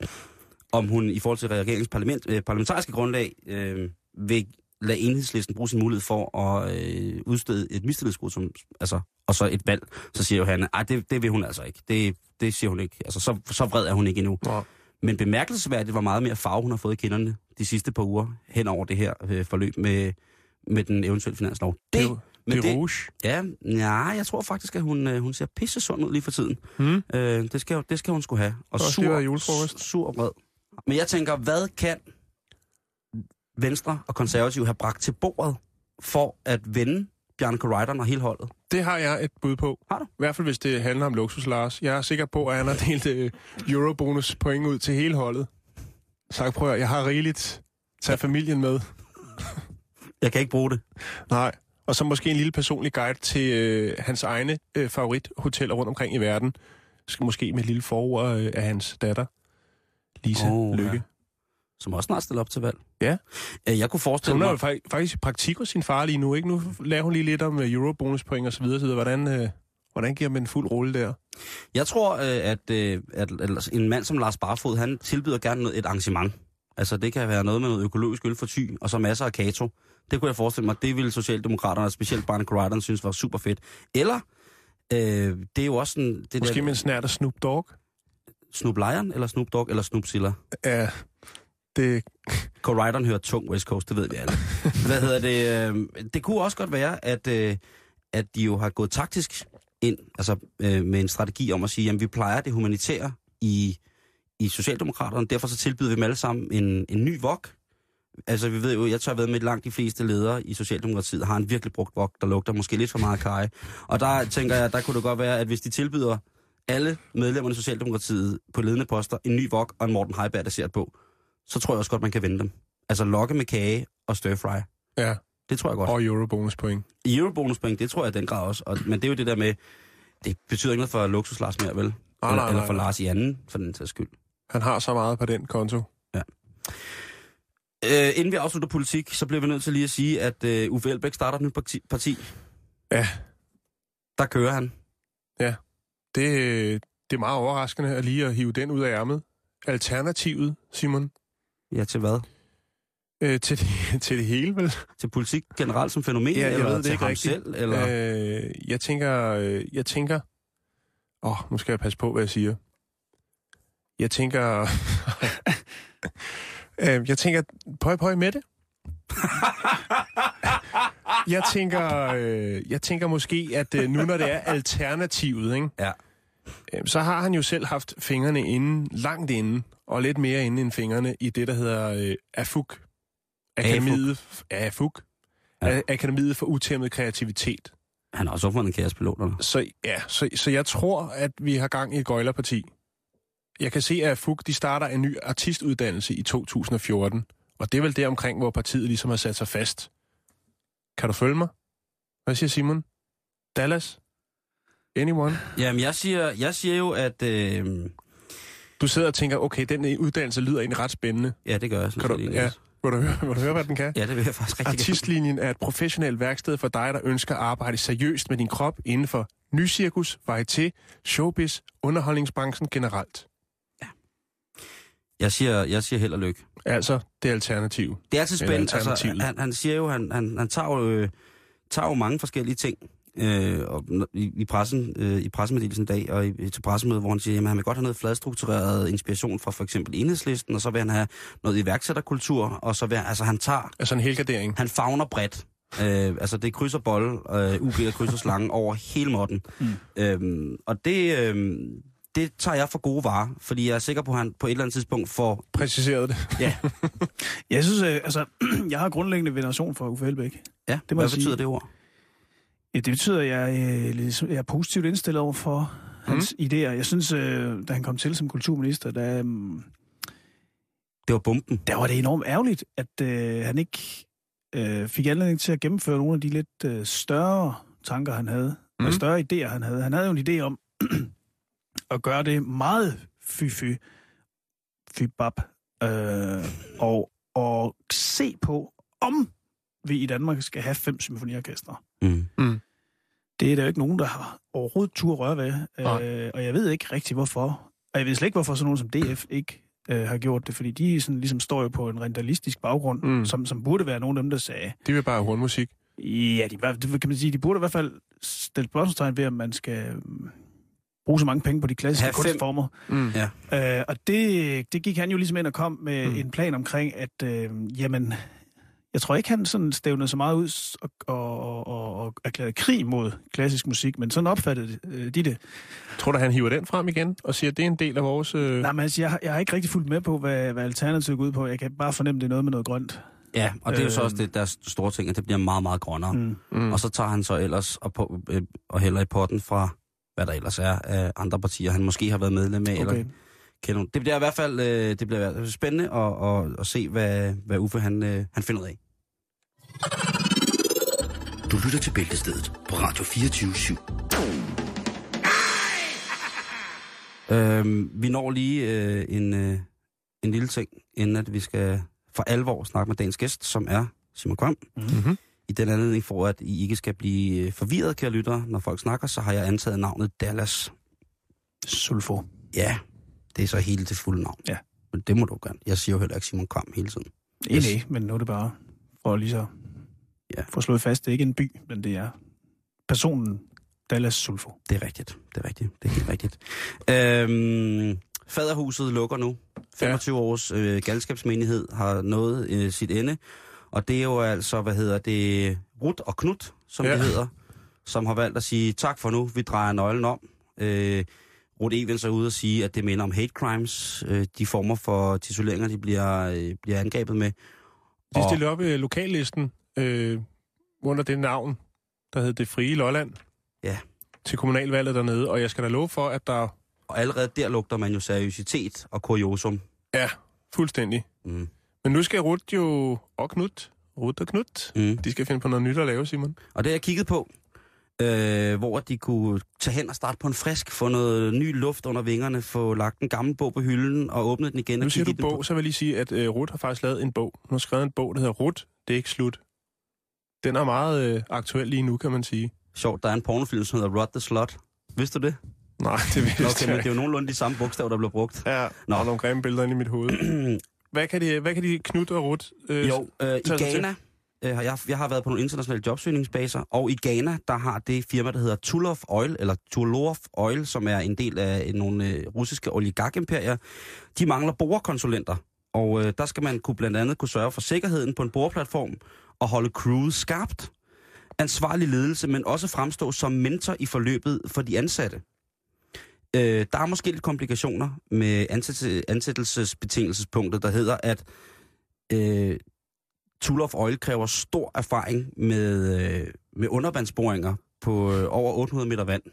Speaker 5: om hun i forhold til regeringens parlament, øh, parlamentariske grundlag øh, vil lade enhedslisten bruge sin mulighed for at øh, udstede et mistillidsskrutum, altså, og så et valg, så siger Johanne, at det, det vil hun altså ikke. Det, det siger hun ikke. Altså, så, så vred er hun ikke endnu.
Speaker 4: Nå.
Speaker 5: Men bemærkelsesværdigt var meget mere farve, hun har fået i kinderne de sidste par uger hen over det her øh, forløb med, med den eventuelle finanslov. Det,
Speaker 4: Det,
Speaker 5: men
Speaker 4: det rouge.
Speaker 5: Ja, ja, jeg tror faktisk, at hun, øh, hun ser pisse sund ud lige for tiden.
Speaker 4: Hmm?
Speaker 5: Øh, det, skal, det skal hun skulle have. Og
Speaker 4: været julefrokost.
Speaker 5: sur og vred. Men jeg tænker, hvad kan Venstre og Konservative have bragt til bordet for at vende Bjarne Corridon og hele holdet?
Speaker 4: Det har jeg et bud på.
Speaker 5: Har du?
Speaker 4: I hvert fald, hvis det handler om luksus, Lars. Jeg er sikker på, at han har delt øh, eurobonus point ud til hele holdet. Så prøv at, jeg har rigeligt. Tag familien med.
Speaker 5: Jeg kan ikke bruge det.
Speaker 4: Nej. Og så måske en lille personlig guide til øh, hans egne øh, favorithoteller rundt omkring i verden. Måske med et lille forord øh, af hans datter, Lisa oh, Lykke.
Speaker 5: ja. Som også snart stiller op til valg.
Speaker 4: Ja.
Speaker 5: Øh, Jeg kunne forestille
Speaker 4: hun er jo
Speaker 5: mig...
Speaker 4: faktisk, i praktik hos sin far lige nu, ikke? Nu lærer hun lige lidt om øh, eurobonuspoint og så videre, så videre. Hvordan, øh, hvordan giver man en fuld rulle der?
Speaker 5: Jeg tror, at, øh, at, at en mand som Lars Barfod, han tilbyder gerne noget, et arrangement. Altså, det kan være noget med noget økologisk øl for ty, og så masser af kato. Det kunne jeg forestille mig, det ville Socialdemokraterne, og specielt Barney Corridon, synes var super fedt. Eller, øh, det er jo også sådan... Det
Speaker 4: Måske
Speaker 5: der,
Speaker 4: med en snært af Snoop Dogg?
Speaker 5: Snoop Lion, eller Snoop Dogg, eller Snoop Silla.
Speaker 4: Ja, det,
Speaker 5: Corridon hører tung West Coast, det ved vi alle. Hvad hedder det? Øhm, det kunne også godt være, at, øh, at de jo har gået taktisk ind, altså øh, med en strategi om at sige, at vi plejer det humanitære i, i Socialdemokraterne, derfor så tilbyder vi dem alle sammen en, en ny vok. Altså vi ved jo, jeg tør ved med, at langt de fleste ledere i Socialdemokratiet har en virkelig brugt vok, der lugter måske lidt for meget kaj. Og der tænker jeg, der kunne det godt være, at hvis de tilbyder alle medlemmerne af Socialdemokratiet på ledende poster en ny vok og en Morten Heiberg, der ser på, så tror jeg også godt, man kan vende dem. Altså lokke med kage og stir fry.
Speaker 4: ja,
Speaker 5: Det tror jeg godt.
Speaker 4: og eurobonuspoint.
Speaker 5: Eurobonuspoint, det tror jeg den grad også. Og, men det er jo det der med, det betyder ikke noget for Luksus Lars mere, vel?
Speaker 4: Nej,
Speaker 5: eller,
Speaker 4: nej,
Speaker 5: eller for. Lars i anden, for den sags skyld.
Speaker 4: Han har så meget på den konto.
Speaker 5: Øh, inden vi afslutter politik, så bliver vi nødt til lige at sige, at øh, Uffe Elbæk starter et nyt parti, parti.
Speaker 4: Ja.
Speaker 5: Der kører han.
Speaker 4: Det, det er meget overraskende at lige at hive den ud af ærmet. Alternativet, Simon,
Speaker 5: Ja, til hvad?
Speaker 4: øh, til, det, til det hele, vel?
Speaker 5: Til politik generelt som fænomen?
Speaker 4: Ja, jeg
Speaker 5: eller
Speaker 4: ved det
Speaker 5: til
Speaker 4: ikke
Speaker 5: ham
Speaker 4: rigtigt.
Speaker 5: selv? Eller?
Speaker 4: Øh, jeg tænker, øh, jeg tænker... Åh, oh, nu skal jeg passe på, hvad jeg siger. Jeg tænker... øh, jeg tænker, pøj, pøj med det. jeg tænker, øh, jeg tænker måske, at øh, nu når det er alternativet, ikke?
Speaker 5: Ja.
Speaker 4: Øh, så har han jo selv haft fingrene inde, langt inde, og lidt mere inde end fingrene i det, der hedder øh, AFUK. Akademiet, AFUK.
Speaker 5: Ja.
Speaker 4: Akademiet for Utæmmet Kreativitet.
Speaker 5: Han har også opfundet kaospiloterne.
Speaker 4: Så, ja, så, så jeg tror, at vi har gang i et gøjlerparti. Jeg kan se, at FUG de starter en ny artistuddannelse i 2014. Og det er vel det omkring, hvor partiet ligesom har sat sig fast. Kan du følge mig? Hvad siger Simon? Dallas? Anyone?
Speaker 5: Jamen, jeg siger, jeg siger jo, at... Øh,
Speaker 4: Du sidder og tænker, okay, den uddannelse lyder egentlig ret spændende.
Speaker 5: ja, det gør jeg.
Speaker 4: Kan du, ja, vil, du høre, vil du høre, hvad den kan?
Speaker 5: ja, det vil jeg faktisk rigtig gerne.
Speaker 4: Artistlinjen er et professionelt værksted for dig, der ønsker at arbejde seriøst med din krop inden for nycirkus, varieté, showbiz, underholdningsbranchen generelt.
Speaker 5: Jeg siger, jeg siger held og lykke.
Speaker 4: Altså, det er alternativ.
Speaker 5: Det er altid spændende. Altså, han, han siger jo, han, han, han tager, jo, øh, tager jo mange forskellige ting øh, og, i, i, pressen, øh, i pressemeddelelsen i dag, og i, til pressemødet, hvor han siger, at han vil godt have noget fladstruktureret inspiration fra for eksempel enhedslisten, og så vil han have noget iværksætterkultur, og så vil han, altså han tager,
Speaker 4: Altså en helgardering.
Speaker 5: han fagner bredt. Øh, altså det krydser bold, øh, UB og krydser slangen over hele måtten. Mm. Øhm, og det, øh, det tager jeg for gode varer, fordi jeg er sikker på, at han på et eller andet tidspunkt får...
Speaker 4: Præciseret det.
Speaker 5: Ja,
Speaker 7: Jeg synes, øh, altså, jeg har grundlæggende veneration for Uffe Elbæk.
Speaker 5: ja
Speaker 7: Det må
Speaker 5: hvad
Speaker 7: jeg sige.
Speaker 5: betyder det ord?
Speaker 7: Ja, det betyder, at jeg, øh, jeg er positivt indstillet over for hans mm. idéer. Jeg synes, øh, da han kom til som kulturminister, der, øh,
Speaker 5: Det var bomben.
Speaker 7: der var det enormt ærgerligt, at øh, han ikke øh, fik anledning til at gennemføre nogle af de lidt øh, større tanker, han havde. Mm. Og større idéer, han havde. Han havde jo en idé om at gøre det meget fy-fy, fy-bab, øh, og, og se på, om vi i Danmark skal have fem symfoniorkestre.
Speaker 5: Mm.
Speaker 7: Det er der jo ikke nogen, der har overhovedet tur røre ved. Øh, og jeg ved ikke rigtig, hvorfor. Og jeg ved slet ikke, hvorfor sådan nogen som DF ikke øh, har gjort det. Fordi de sådan, ligesom står jo på en rentalistisk baggrund,
Speaker 4: Mm.
Speaker 7: mm. som, som burde være nogen af dem, der sagde,
Speaker 4: De vil bare have hornmusik.
Speaker 7: ja, de, det kan man sige, de burde i hvert fald stille spørgsmålstegn ved, om man skal mm, bruge så mange penge på de klassiske
Speaker 5: Have fem.
Speaker 7: kunstformer.
Speaker 4: Mm.
Speaker 5: Ja.
Speaker 7: Øh, og det, det gik han jo ligesom ind og kom med
Speaker 4: Mm.
Speaker 7: mm. en plan omkring, at øh, jamen, jeg tror ikke, han sådan stævnede så meget ud og, og, og, og erklærede krig mod klassisk musik, men sådan opfattede øh, de det.
Speaker 4: Tror du, han hiver den frem igen og siger, at det er en del af vores... Øh...
Speaker 7: Nej, men altså, jeg, har- jeg har ikke rigtig fulgt med på, hvad, hvad alternativet går ud på. Jeg kan bare fornemme, det er noget med noget grønt.
Speaker 5: Ja, og det er jo så
Speaker 7: Øhm.
Speaker 5: også det, deres store ting, at det bliver meget, meget grønnere. Mm.
Speaker 7: Mm.
Speaker 5: Og så tager han så ellers og, på, øh, og hælder i potten fra, hvad der ellers er af andre partier, han måske har været medlem af.
Speaker 7: Okay.
Speaker 5: Eller kender. Det bliver i hvert fald øh, det bliver spændende at, at, at se, hvad, hvad Uffe han, øh, han finder ud af.
Speaker 2: Du lytter til Bæltestedet på Radio 24 /7.
Speaker 5: Øhm, vi når lige øh, en, øh, en lille ting, inden at vi skal for alvor snakke med dagens gæst, som er Simon Kvam.
Speaker 4: Mm-hmm.
Speaker 5: I den anledning, for at I ikke skal blive øh, forvirret, kære lyttere, når folk snakker, så har jeg antaget navnet Dallas.
Speaker 7: Sulfo.
Speaker 5: Ja, det er så hele det fulde navn.
Speaker 7: Ja.
Speaker 5: Men det må du gerne. Jeg siger jo heller ikke Simon Kvam hele tiden.
Speaker 7: Nej,
Speaker 5: Yes.
Speaker 7: yes. men nu er det bare for lige så
Speaker 5: Ja.
Speaker 7: få slået fast, det er ikke en by, men det er personen Dallas Sulfo.
Speaker 5: Det er rigtigt. Det er rigtigt. Det er helt rigtigt. Øhm, Faderhuset lukker nu. 25 ja. års øh, galskabsmenighed har nået øh, sit ende. Og det er jo altså, hvad hedder det, Rut og Knut, som ja. Det hedder, som har valgt at sige, tak for nu, vi drejer nøglen om. Øh, Rut Evens er ude og sige, at det minder om hate crimes, øh, de former for tituleringer, de bliver, øh, bliver angrebet med.
Speaker 4: De stillede op i lokallisten øh, under det navn, der hed Det Frie Lolland.
Speaker 5: Ja.
Speaker 4: Til kommunalvalget dernede, og jeg skal da love for, at der
Speaker 5: Og allerede der lugter man jo seriøsitet og kuriosum.
Speaker 4: er fuldstændig.
Speaker 5: Mm.
Speaker 4: Men nu skal Rut jo, og Knut, Rut og Knut,
Speaker 5: Mm.
Speaker 4: de skal finde på noget nyt at lave, Simon.
Speaker 5: Og det har jeg kigget på, øh, hvor de kunne tage hen og starte på en frisk, få noget ny luft under vingerne, få lagt en gammel bog på hylden og åbne den igen.
Speaker 4: Nu siger du bog, så vil jeg lige sige, at øh, Rut har faktisk lavet en bog. Hun har skrevet en bog, der hedder Rut, det er ikke slut. Den er meget øh, aktuel lige nu, kan man sige.
Speaker 5: Sjovt, der er en pornofilm, som hedder Rod the Slut. Vidste du det?
Speaker 4: Nej, det vidste
Speaker 5: Nå,
Speaker 4: jeg
Speaker 5: okay, men det er jo nogenlunde de samme bogstaver, der bliver brugt.
Speaker 4: Ja,
Speaker 5: Nå.
Speaker 4: Nå. og nogle grimme billeder inde i mit hoved. hvad, kan de, hvad kan de Knut og Rut? Øh,
Speaker 5: Jo, øh, i. Ghana, øh, jeg, jeg har været på nogle internationale jobsøgningsbaser, og i Ghana, der har det firma, der hedder Tulov Oil, eller Tulov Oil, som er en del af nogle øh, russiske oligarkimperier, de mangler borekonsulenter. Og øh, der skal man kunne blandt andet kunne sørge for sikkerheden på en boreplatform og holde crewet skarpt. Ansvarlig ledelse, men også fremstå som mentor i forløbet for de ansatte. Øh, der er måske lidt komplikationer med ansæt- ansættelsesbetingelsespunktet, der hedder, at øh, Tool of Oil kræver stor erfaring med, øh, med undervandsboringer på øh, over 800 meter vand.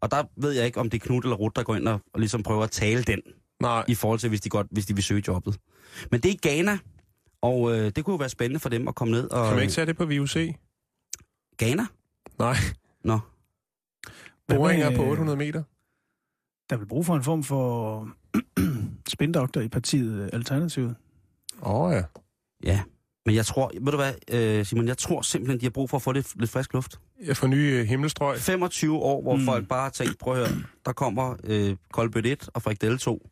Speaker 5: Og der ved jeg ikke, om det er Knud eller Rut, der går ind og, og ligesom prøver at tale den,
Speaker 4: Nej,
Speaker 5: i forhold til, hvis de, godt, hvis de vil søge jobbet. Men det er Ghana, og øh, det kunne jo være spændende for dem at komme ned og...
Speaker 4: kan man ikke tage det på VUC?
Speaker 5: Ghana?
Speaker 4: Nej,
Speaker 5: Nå,
Speaker 4: boringer på
Speaker 7: øh,
Speaker 4: 800 meter.
Speaker 7: Der vil brug for en form for spindoktor i partiet øh, Alternativet.
Speaker 4: Åh oh, ja.
Speaker 5: ja. Men jeg tror, ved du hvad, øh, Simon, jeg tror simpelthen, de har brug for at få lidt, lidt frisk luft.
Speaker 4: Jeg får nye øh, himmelstrøg.
Speaker 5: 25 år, hvor
Speaker 7: Mm.
Speaker 5: mm. folk bare har tænkt, prøv at høre, der kommer øh, Kolbøt 1 og Frikdelle 2.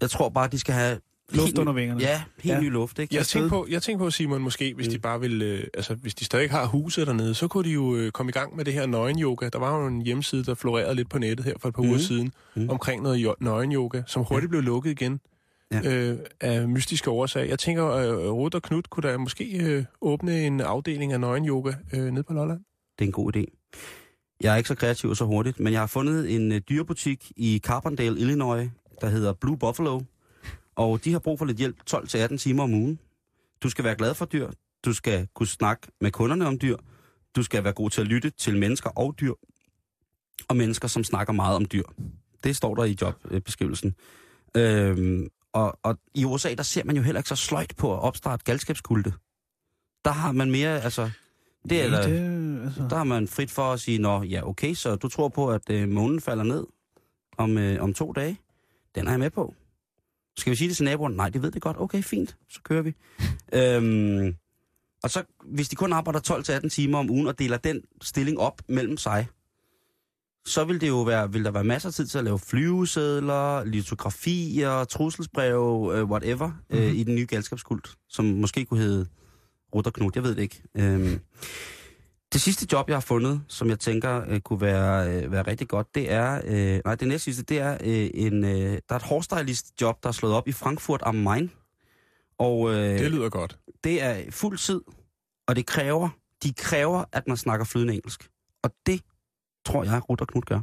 Speaker 5: Jeg tror bare, de skal have...
Speaker 7: Luft
Speaker 5: helt
Speaker 7: under vingerne.
Speaker 5: Ja, helt
Speaker 7: Ja.
Speaker 5: ja. ny luft, ikke?
Speaker 4: Jeg tænkte på, jeg tænkte på Simon, måske, hvis
Speaker 5: Mm.
Speaker 4: de bare vil, øh, altså hvis de stadig har huset dernede, så kunne de jo øh, komme i gang med det her nøgen-yoga. Der var jo en hjemmeside, der florerede lidt på nettet her for et par
Speaker 5: Mm.
Speaker 4: uger siden,
Speaker 5: Mm.
Speaker 4: omkring noget jo- nøgen-yoga, som hurtigt blev lukket igen
Speaker 5: Ja.
Speaker 4: øh, af mystiske årsager. Jeg tænker, øh, Rut og Knut kunne da måske øh, åbne en afdeling af nøgen-yoga øh, nede på Lolland.
Speaker 5: Det er en god idé. Jeg er ikke så kreativ og så hurtigt, men jeg har fundet en øh, dyrebutik i Carbondale, Illinois, der hedder Blue Buffalo. Og de har brug for lidt hjælp 12-18 timer om ugen. Du skal være glad for dyr. Du skal kunne snakke med kunderne om dyr. Du skal være god til at lytte til mennesker og dyr. Og mennesker, som snakker meget om dyr. Det står der i jobbeskrivelsen. Øhm, og, og i USA, der ser man jo heller ikke så sløjt på at opstarte galskabskulte. Der har man mere, altså... Det er,
Speaker 7: Ja,
Speaker 5: eller,
Speaker 7: det, altså,
Speaker 5: der har man frit for at sige, nå ja, okay, så du tror på, at øh, månen falder ned om, øh, om to dage. Den er jeg med på. Skal vi sige det til naboen? Nej, det ved det godt. Okay, fint. Så kører vi. øhm, og så, hvis de kun arbejder 12-18 timer om ugen og deler den stilling op mellem sig, så vil det jo være, vil der være masser af tid til at lave flyvesedler, litografier, trusselsbreve, øh, whatever, mm-hmm. øh, i den nye galskabskult, som måske kunne hedde Rut og Knud, jeg ved det ikke. Øhm, det sidste job, jeg har fundet, som jeg tænker øh, kunne være, øh, være rigtig godt, det er, øh, nej, det næste sidste, det er øh, en, øh, der er et hårstylist job, der er slået op i Frankfurt am Main. Og øh,
Speaker 4: Det lyder godt.
Speaker 5: det er fuld tid, og det kræver, de kræver, at man snakker flydende engelsk. Og det tror jeg, Rut og Knud gør.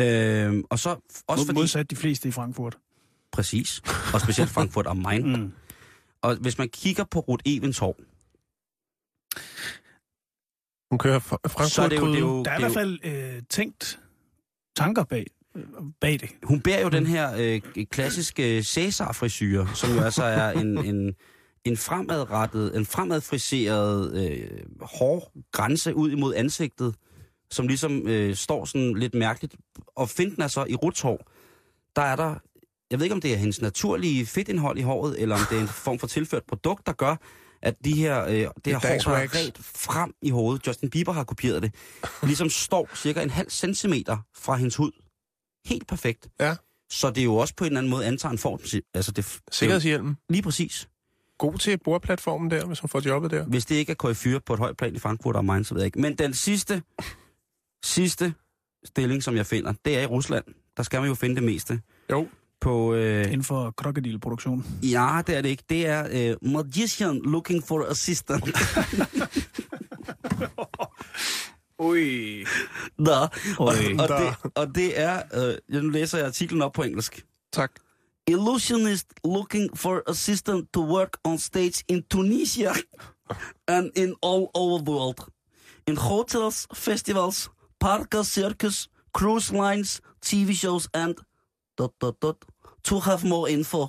Speaker 5: Øh, og så også fordi...
Speaker 7: modsat de fleste i Frankfurt.
Speaker 5: Præcis. Og specielt Frankfurt am Main.
Speaker 7: Mm.
Speaker 5: Og hvis man kigger på Rut Evens hår,
Speaker 4: Hun kører fra Frankfurt
Speaker 5: så er det jo... Det er jo,
Speaker 7: Der er i
Speaker 5: er
Speaker 7: hvert fald øh, tænkt tanker bag, øh, bag det.
Speaker 5: Hun bærer jo den her øh, klassiske Cæsar-frisyre, som jo altså er en, en, en fremadrettet, en fremadfriseret øh, hård grænse ud imod ansigtet, som ligesom øh, står sådan lidt mærkeligt. Og finten er så i Ruts hår, der er der, jeg ved ikke om det er hendes naturlige fedtindhold i håret, eller om det er en form for tilført produkt, der gør, at de her, øh, det her hår, der er ret frem i hovedet, Justin Bieber har kopieret det, ligesom står cirka en halv centimeter fra hendes hud. Helt perfekt.
Speaker 4: Ja.
Speaker 5: Så det er jo også på en eller anden måde antager en form. Altså det, det er
Speaker 4: Sikkerhedshjelmen.
Speaker 5: lige præcis.
Speaker 4: God til bordplatformen der, hvis hun får jobbet der.
Speaker 5: Hvis det ikke er KF4 på et højt plan i Frankfurt og Mainz, så ved jeg ikke. Men den sidste, sidste stilling, som jeg finder, det er i Rusland. Der skal man jo finde det meste.
Speaker 4: Jo.
Speaker 5: På... Øh,
Speaker 7: Inden for krokodilproduktion.
Speaker 5: ja, det er det ikke. Det er øh, Magician Looking for Assistant.
Speaker 7: Ui.
Speaker 5: Nå, og, og, det, og det er... Øh, nu læser jeg artiklen op på engelsk.
Speaker 4: Tak.
Speaker 5: Illusionist looking for assistant to work on stage in Tunisia and in all over the world. In hotels, festivals, parkas, circus, cruise lines, TV shows and dot, dot, dot, to have more info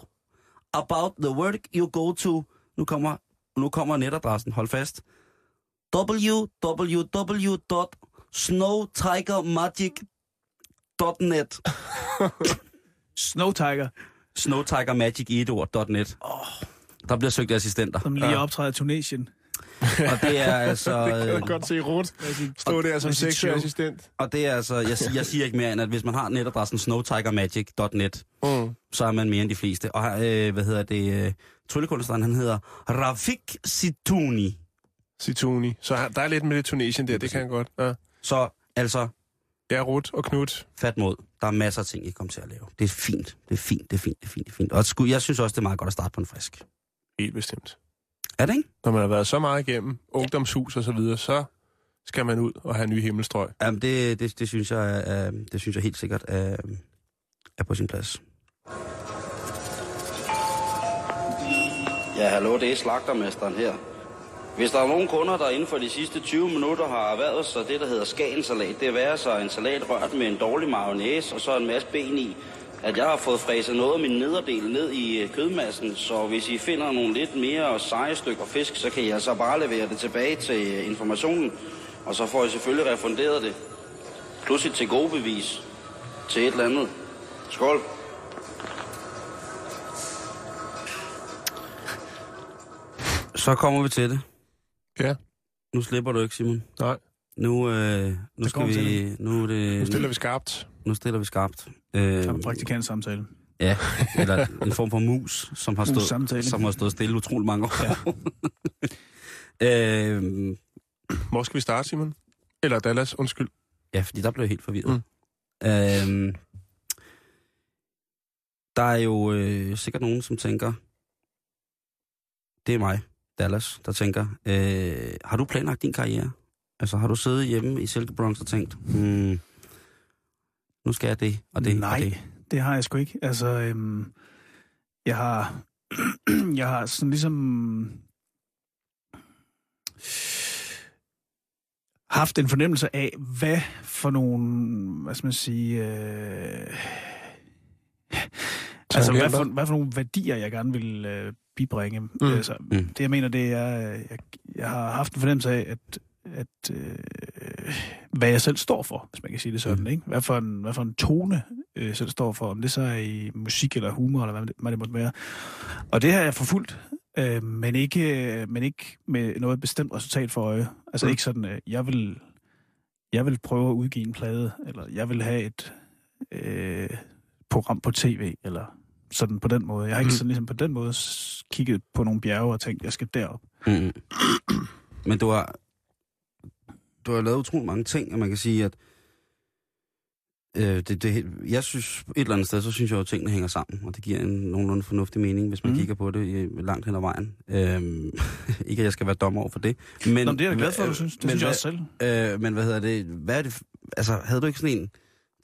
Speaker 5: about the work you go to. Nu kommer, nu kommer netadressen, hold fast. www.snowtigermagic.net
Speaker 7: Snow Tiger,
Speaker 5: Snowtigermagic i et ord.net. Oh. Der bliver søgt assistenter.
Speaker 7: som lige optræder i Tunesien.
Speaker 5: Og det er altså...
Speaker 4: Det kan
Speaker 5: øh,
Speaker 4: jeg godt se rot. Stå der som
Speaker 7: med sit
Speaker 4: sexy
Speaker 7: show.
Speaker 4: assistent.
Speaker 5: Og det er altså, jeg, jeg siger ikke mere end, at hvis man har netadressen snowtigermagic.net,
Speaker 4: Mm.
Speaker 5: så er man mere end de fleste. Og øh, hvad hedder det? Øh, tryllekunstneren, han hedder Rafik Situni.
Speaker 4: Situni. Så han- der er lidt med det Tunesien der, det kan jeg godt. Ja.
Speaker 5: Så altså,
Speaker 4: er Rut og Knut.
Speaker 5: fat mod. Der er masser af ting, I kommer til at lave. Det er fint. Det er fint, det er fint, det er fint, det er fint. Og sku, jeg synes også, det er meget godt at starte på en frisk.
Speaker 4: Helt bestemt.
Speaker 5: Er det ikke?
Speaker 4: Når man har været så meget igennem ungdomshus og så videre, så skal man ud og have nye himmelstrøg.
Speaker 5: Jamen, det, det, det, synes jeg, er, det synes jeg helt sikkert er, er på sin plads. Ja, hallo, det er slagtermesteren her. Hvis der er nogen kunder, der inden for de sidste 20 minutter har erhvervet sig det, der hedder skagensalat, det er være sig en salat rørt med en dårlig mayonnaise og så en masse ben i, at jeg har fået fræset noget af min nederdel ned i øh, kødmassen, så hvis I finder nogle lidt mere seje stykker fisk, så kan I altså bare levere det tilbage til øh, informationen, og så får I selvfølgelig refunderet det. Plus et til gode bevis til et eller andet. Skål. Så kommer vi til det.
Speaker 4: Ja.
Speaker 5: Nu slipper du ikke, Simon.
Speaker 4: Nej,
Speaker 5: Nu, øh, nu skal
Speaker 7: vi.
Speaker 5: Nu, er det,
Speaker 4: nu stiller vi skarpt.
Speaker 5: nu stiller vi skarpt. Øh,
Speaker 7: Som en praktikant samtale.
Speaker 5: ja, eller en form for mus, som har, stået,
Speaker 7: Mus-samtale.
Speaker 5: som har stået stille utrolig mange år. Ja. øh,
Speaker 4: Hvor skal vi starte, Simon? Eller Dallas, undskyld.
Speaker 5: ja, fordi der blev jeg helt forvirret. Mm. Øh, der er jo øh, sikkert nogen, som tænker, det er mig, Dallas, der tænker, øh, har du planlagt din karriere? Altså, har du siddet hjemme i Silkeborg og tænkt, hmm, nu skal jeg det og det
Speaker 7: Nej.
Speaker 5: og det?
Speaker 7: Det har jeg sgu ikke. Altså, øhm, jeg har, jeg har sådan ligesom haft en fornemmelse af, hvad for nogle, hvad skal man sige, øh, altså hvad for, hvad for nogle værdier, jeg gerne vil øh, bibringe. Mm. Altså,
Speaker 5: Mm.
Speaker 7: Det jeg mener, det er, jeg, jeg har haft en fornemmelse af, at, at øh, hvad jeg selv står for, hvis man kan sige det sådan.
Speaker 5: Mm.
Speaker 7: Ikke? Hvad, for en, hvad for en tone øh, jeg selv står for, om det så er i musik eller humor, eller hvad det, hvad det måtte være. Og det har jeg forfulgt, øh, men, ikke, men ikke med noget bestemt resultat for øje. Altså
Speaker 4: Mm.
Speaker 7: ikke sådan, øh, jeg vil, jeg vil prøve at udgive en plade, eller jeg vil have et øh, program på tv, eller sådan på den måde. Jeg har ikke
Speaker 4: Mm.
Speaker 7: sådan ligesom på den måde kigget på nogle bjerge og tænkt, jeg skal derop.
Speaker 5: Mm. Men du har, du har lavet utrolig mange ting, og man kan sige, at øh, det, det, jeg synes, et eller andet sted, så synes jeg jo, at tingene hænger sammen, og det giver en nogenlunde fornuftig mening, hvis man
Speaker 7: Mm.
Speaker 5: kigger på det øh, langt hen ad vejen. Øhm, ikke, at jeg skal være dommer over for det. Men,
Speaker 7: Nå, men det er jeg glad for, du synes. Det
Speaker 5: men
Speaker 7: synes jeg også selv.
Speaker 5: Øh, men hvad hedder det? Hvad er det? Altså, havde du ikke sådan en,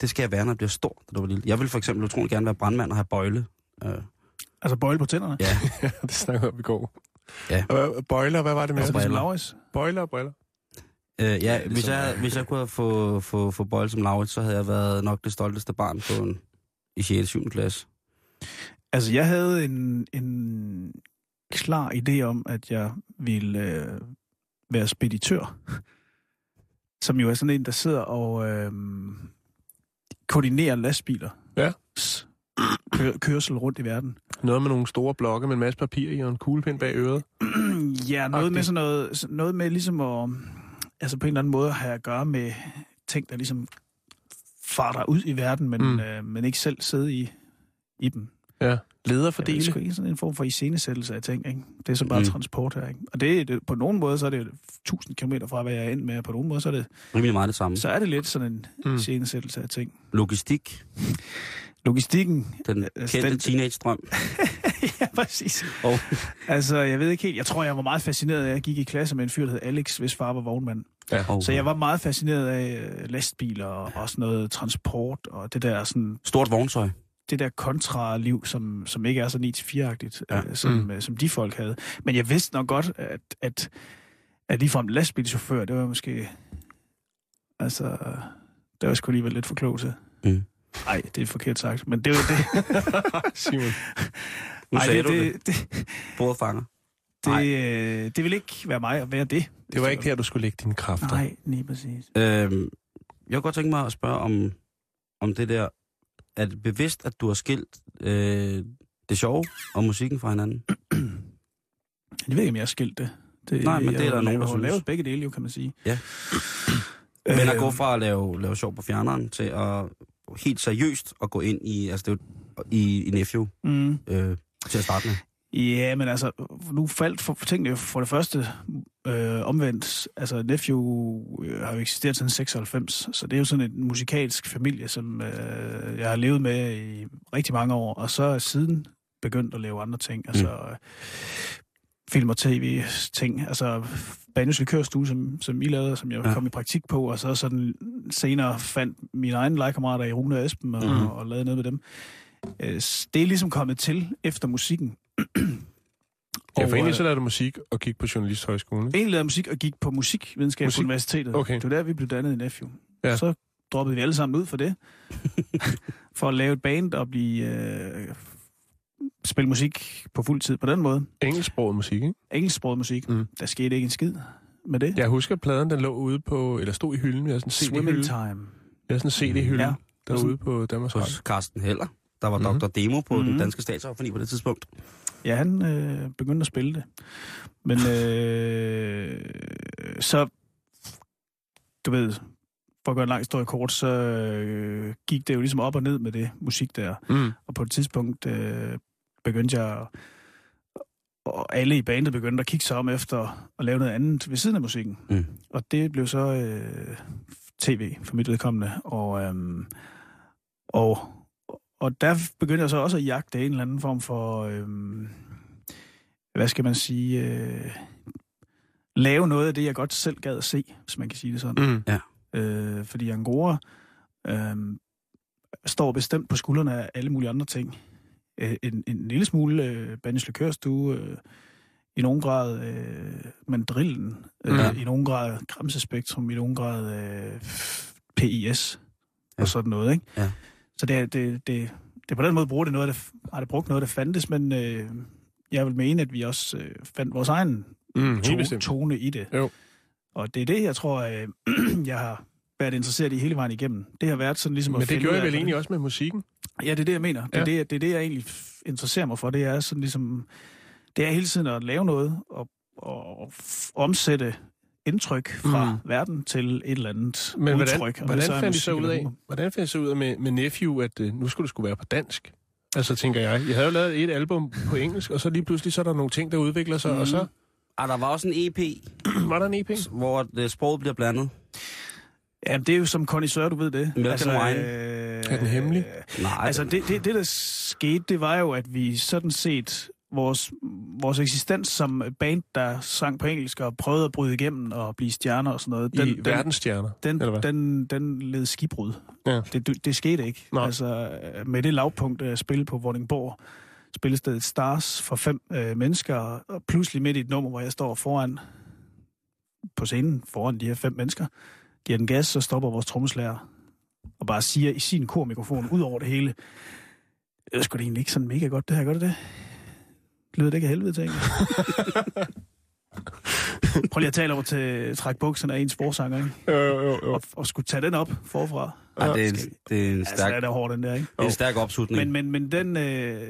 Speaker 5: det skal jeg være, når jeg bliver stor, da du var lille? Jeg ville for eksempel utrolig gerne være brandmand og have bøjle. Øh,
Speaker 7: Altså bøjle på tænderne.
Speaker 5: ja,
Speaker 4: det snakker vi om i går.
Speaker 5: Ja.
Speaker 4: Bøjler, hvad var det med?
Speaker 7: Altså. Lauris.
Speaker 4: Bøjler og briller.
Speaker 5: Øh, ja, hvis,
Speaker 7: ligesom,
Speaker 5: jeg, hvis jeg kunne have få, få, få Bøjle som Laurits, så havde jeg været nok det stolteste barn på en, i 6. og 7. klasse.
Speaker 7: Altså, jeg havde en, en klar idé om, at jeg ville øh, være speditør. Som jo er sådan en, der sidder og øh, koordinerer lastbiler.
Speaker 4: Ja.
Speaker 7: Kør, kørsel rundt i verden.
Speaker 4: Noget med nogle store blokke med en masse papir i og en kuglepind bag øret.
Speaker 7: ja, noget med
Speaker 4: Agtigt.
Speaker 7: sådan noget, noget med ligesom at, altså på en eller anden måde have at gøre med ting, der ligesom farter ud i verden, men,
Speaker 4: Mm.
Speaker 7: øh, men ikke selv sidde i, i dem.
Speaker 4: Ja.
Speaker 7: Det
Speaker 4: Lederfordele.
Speaker 7: er sgu ikke sådan en form for iscenesættelse af ting, ikke? Det er så bare
Speaker 5: Mm.
Speaker 7: transport her, ikke? Og det, det, på nogen måde, så er det 1000 km fra, hvad jeg er ind med, og på nogen måde, så er det,
Speaker 5: Rimelig meget det samme.
Speaker 7: så er det lidt sådan en
Speaker 4: Mm.
Speaker 7: iscenesættelse af ting.
Speaker 5: Logistik.
Speaker 7: logistikken...
Speaker 5: Den
Speaker 7: øh,
Speaker 5: kendte
Speaker 7: den-
Speaker 5: teenage-drøm.
Speaker 7: ja, præcis.
Speaker 5: Og
Speaker 7: Altså, jeg ved ikke helt. Jeg tror, jeg var meget fascineret af, at jeg gik i klasse med en fyr, der hed Alex, hvis far var vognmand.
Speaker 5: og
Speaker 7: Så jeg var meget fascineret af øh, lastbiler og også noget transport og det der sådan
Speaker 5: stort vogntøj.
Speaker 7: det der kontraliv, som, som ikke er så 9-4-agtigt,
Speaker 5: Ja.
Speaker 7: ja. øh, som,
Speaker 4: Mm.
Speaker 7: mm. som de folk havde. Men jeg vidste nok godt, at, at, at ligefrem lastbilchauffør, det var måske... Altså, det var sgu alligevel lidt for klogt til.
Speaker 5: Mm.
Speaker 7: Nej, det er forkert sagt, men det var det.
Speaker 4: Simon.
Speaker 5: Nu
Speaker 7: Ej,
Speaker 5: sagde
Speaker 7: det,
Speaker 5: du det.
Speaker 7: det, det,
Speaker 5: Bordet fanger.
Speaker 7: det, øh, det vil ikke være mig at være det.
Speaker 4: Det var ikke der, du skulle lægge dine kræfter.
Speaker 7: Nej, lige præcis.
Speaker 5: Øhm, jeg kunne godt tænke mig at spørge om, om det der... Er det bevidst, at du har skilt øh, det sjove og musikken fra hinanden?
Speaker 7: Jeg ved ikke, om jeg har skilt det. det
Speaker 5: Nej, men det er der nogen, der synes.
Speaker 7: lavet begge dele, jo, kan man sige.
Speaker 5: Ja. Men at gå fra at lave, lave sjov på fjerneren til at helt seriøst at gå ind i, altså det er jo, i, i Nephew
Speaker 7: Mm.
Speaker 5: øh, til at starte med.
Speaker 7: Ja, men altså, nu faldt for, tingene for det første øh, omvendt. Altså, Nephew øh, har jo eksisteret siden 96, så det er jo sådan en musikalsk familie, som øh, jeg har levet med i rigtig mange år, og så er siden begyndt at lave andre ting, altså øh, film og tv-ting, altså Banjos Likørstue, som, som I lavede, som jeg
Speaker 5: Ja.
Speaker 7: kom i praktik på, og så sådan senere fandt mine egne legekammerater i Rune og Esben og, mm. og lavede noget med dem. Øh, det er ligesom kommet til efter musikken.
Speaker 4: Ja, for
Speaker 7: Og,
Speaker 4: egentlig
Speaker 7: øh,
Speaker 4: så lavede du musik og gik på Journalisthøjskolen. ikke?
Speaker 7: Egentlig lavede musik og gik på musikvidenskab
Speaker 4: Musik?
Speaker 7: på universitetet.
Speaker 4: Okay.
Speaker 7: Det var der, vi blev dannet i Nephew.
Speaker 4: Ja.
Speaker 7: Så droppede vi alle sammen ud for det. for at lave et band og blive... Øh, spille musik på fuld tid på den måde.
Speaker 4: Engelsksproget musik, ikke?
Speaker 7: Engelsksproget musik.
Speaker 4: Mm.
Speaker 7: Der skete ikke en skid med det.
Speaker 4: Jeg husker, at pladen den lå ude på, eller stod i hylden. Vi havde sådan en
Speaker 7: Swimming
Speaker 4: CD-hylde.
Speaker 7: time.
Speaker 4: Vi havde sådan en CD-hylde
Speaker 7: Ja.
Speaker 4: derude på Danmarks Radio.
Speaker 5: Hos Carsten Heller, der var
Speaker 4: Mhm.
Speaker 5: mm-hmm. Dr. Demo på mm-hmm. den
Speaker 7: Mhm.
Speaker 5: danske statsoffentlig på det tidspunkt.
Speaker 7: Ja, han øh, begyndte at spille det. Men øh, så, du ved, for at gøre en lang historie kort, så øh, gik det jo ligesom op og ned med det musik der.
Speaker 4: Mm.
Speaker 7: Og på et tidspunkt øh, begyndte jeg, og alle i bandet begyndte at kigge sig om efter at lave noget andet ved siden af musikken.
Speaker 5: Mm.
Speaker 7: Og det blev så øh, tv for mit vedkommende. Og, øhm, og, og der begyndte jeg så også at jagte en eller anden form for, øhm, hvad skal man sige, øh, lave noget af det, jeg godt selv gad at se, hvis man kan sige det sådan.
Speaker 4: Mm.
Speaker 7: Øh, fordi Angora øh, står bestemt på skuldrene af alle mulige andre ting. Øh, en, en lille smule øh, Banjos Likørstue, øh, i nogen grad øh, mandrillen, øh,
Speaker 5: Ja.
Speaker 7: i nogen grad Gramsespektrum, i nogen grad øh, PIS
Speaker 5: Ja.
Speaker 7: og sådan noget. Ikke?
Speaker 5: Ja.
Speaker 7: Så det, det, det, det på den måde bruger det noget, der, har det brugt noget, der fandtes, men øh, jeg vil mene, at vi også øh, fandt vores egen
Speaker 4: Mm,
Speaker 7: to, tone i det.
Speaker 4: Jo.
Speaker 7: Og det er det, jeg tror, øh, jeg har været interesseret i hele vejen igennem. Det har været sådan ligesom
Speaker 4: Men
Speaker 7: at
Speaker 4: det
Speaker 7: finde
Speaker 4: gjorde jeg vel egentlig også med musikken.
Speaker 7: Ja, det er det, jeg mener. Det,
Speaker 4: Ja.
Speaker 7: er det, det er det, jeg egentlig interesserer mig for. Det er sådan ligesom... Det er hele tiden at lave noget og, og f- omsætte indtryk fra
Speaker 4: Mm.
Speaker 7: mm. verden til et eller andet
Speaker 4: Men hvordan,
Speaker 7: udtryk.
Speaker 4: hvordan
Speaker 7: det er
Speaker 4: fandt I så ud af, hvordan fandt I så ud af med, med Nephew, at øh, nu skulle det skulle være på dansk? Altså, tænker jeg. Jeg havde jo lavet et album på engelsk, og så lige pludselig så er der nogle ting, der udvikler sig, mm. og så
Speaker 5: Ah, der var også en EP,
Speaker 4: var der en EP.
Speaker 5: hvor det, sproget bliver blandet.
Speaker 7: Ja, det er jo som connoisseur, du ved det.
Speaker 5: Milk and wine.
Speaker 7: Øh,
Speaker 4: Er den hemmelig?
Speaker 5: Nej,
Speaker 7: Altså, det, det, det, der skete, det var jo, at vi sådan set vores, vores eksistens som band, der sang på engelsk og prøvede at bryde igennem og blive stjerner og sådan noget,
Speaker 4: I den, verdensstjerner,
Speaker 7: den,
Speaker 4: eller hvad?
Speaker 7: den, den led skibrud.
Speaker 4: Ja.
Speaker 7: Det, det, det skete ikke.
Speaker 4: Nej.
Speaker 7: Altså, med det lavpunkt at spille på Vordingborg, spillestedet Stars for fem øh, mennesker, og pludselig midt i et nummer, hvor jeg står foran på scenen, foran de her fem mennesker, giver den gas, så stopper vores trommeslager og bare siger i sin kormikrofon ud over det hele, det er sgu da egentlig ikke sådan mega godt, det her, gør det det? Lyder det ikke af helvede til? Prøv lige at tale over til træk bukserne af ens forsanger, ikke?
Speaker 4: Jo, jo, jo, jo.
Speaker 7: Og, og skulle tage den op forfra.
Speaker 5: ah, det, er,
Speaker 7: vi-
Speaker 5: det er en
Speaker 7: Altså,
Speaker 5: stærk,
Speaker 7: er der hård, den der, ikke?
Speaker 5: det er en stærk opslutning.
Speaker 7: Men, men, men den, øh,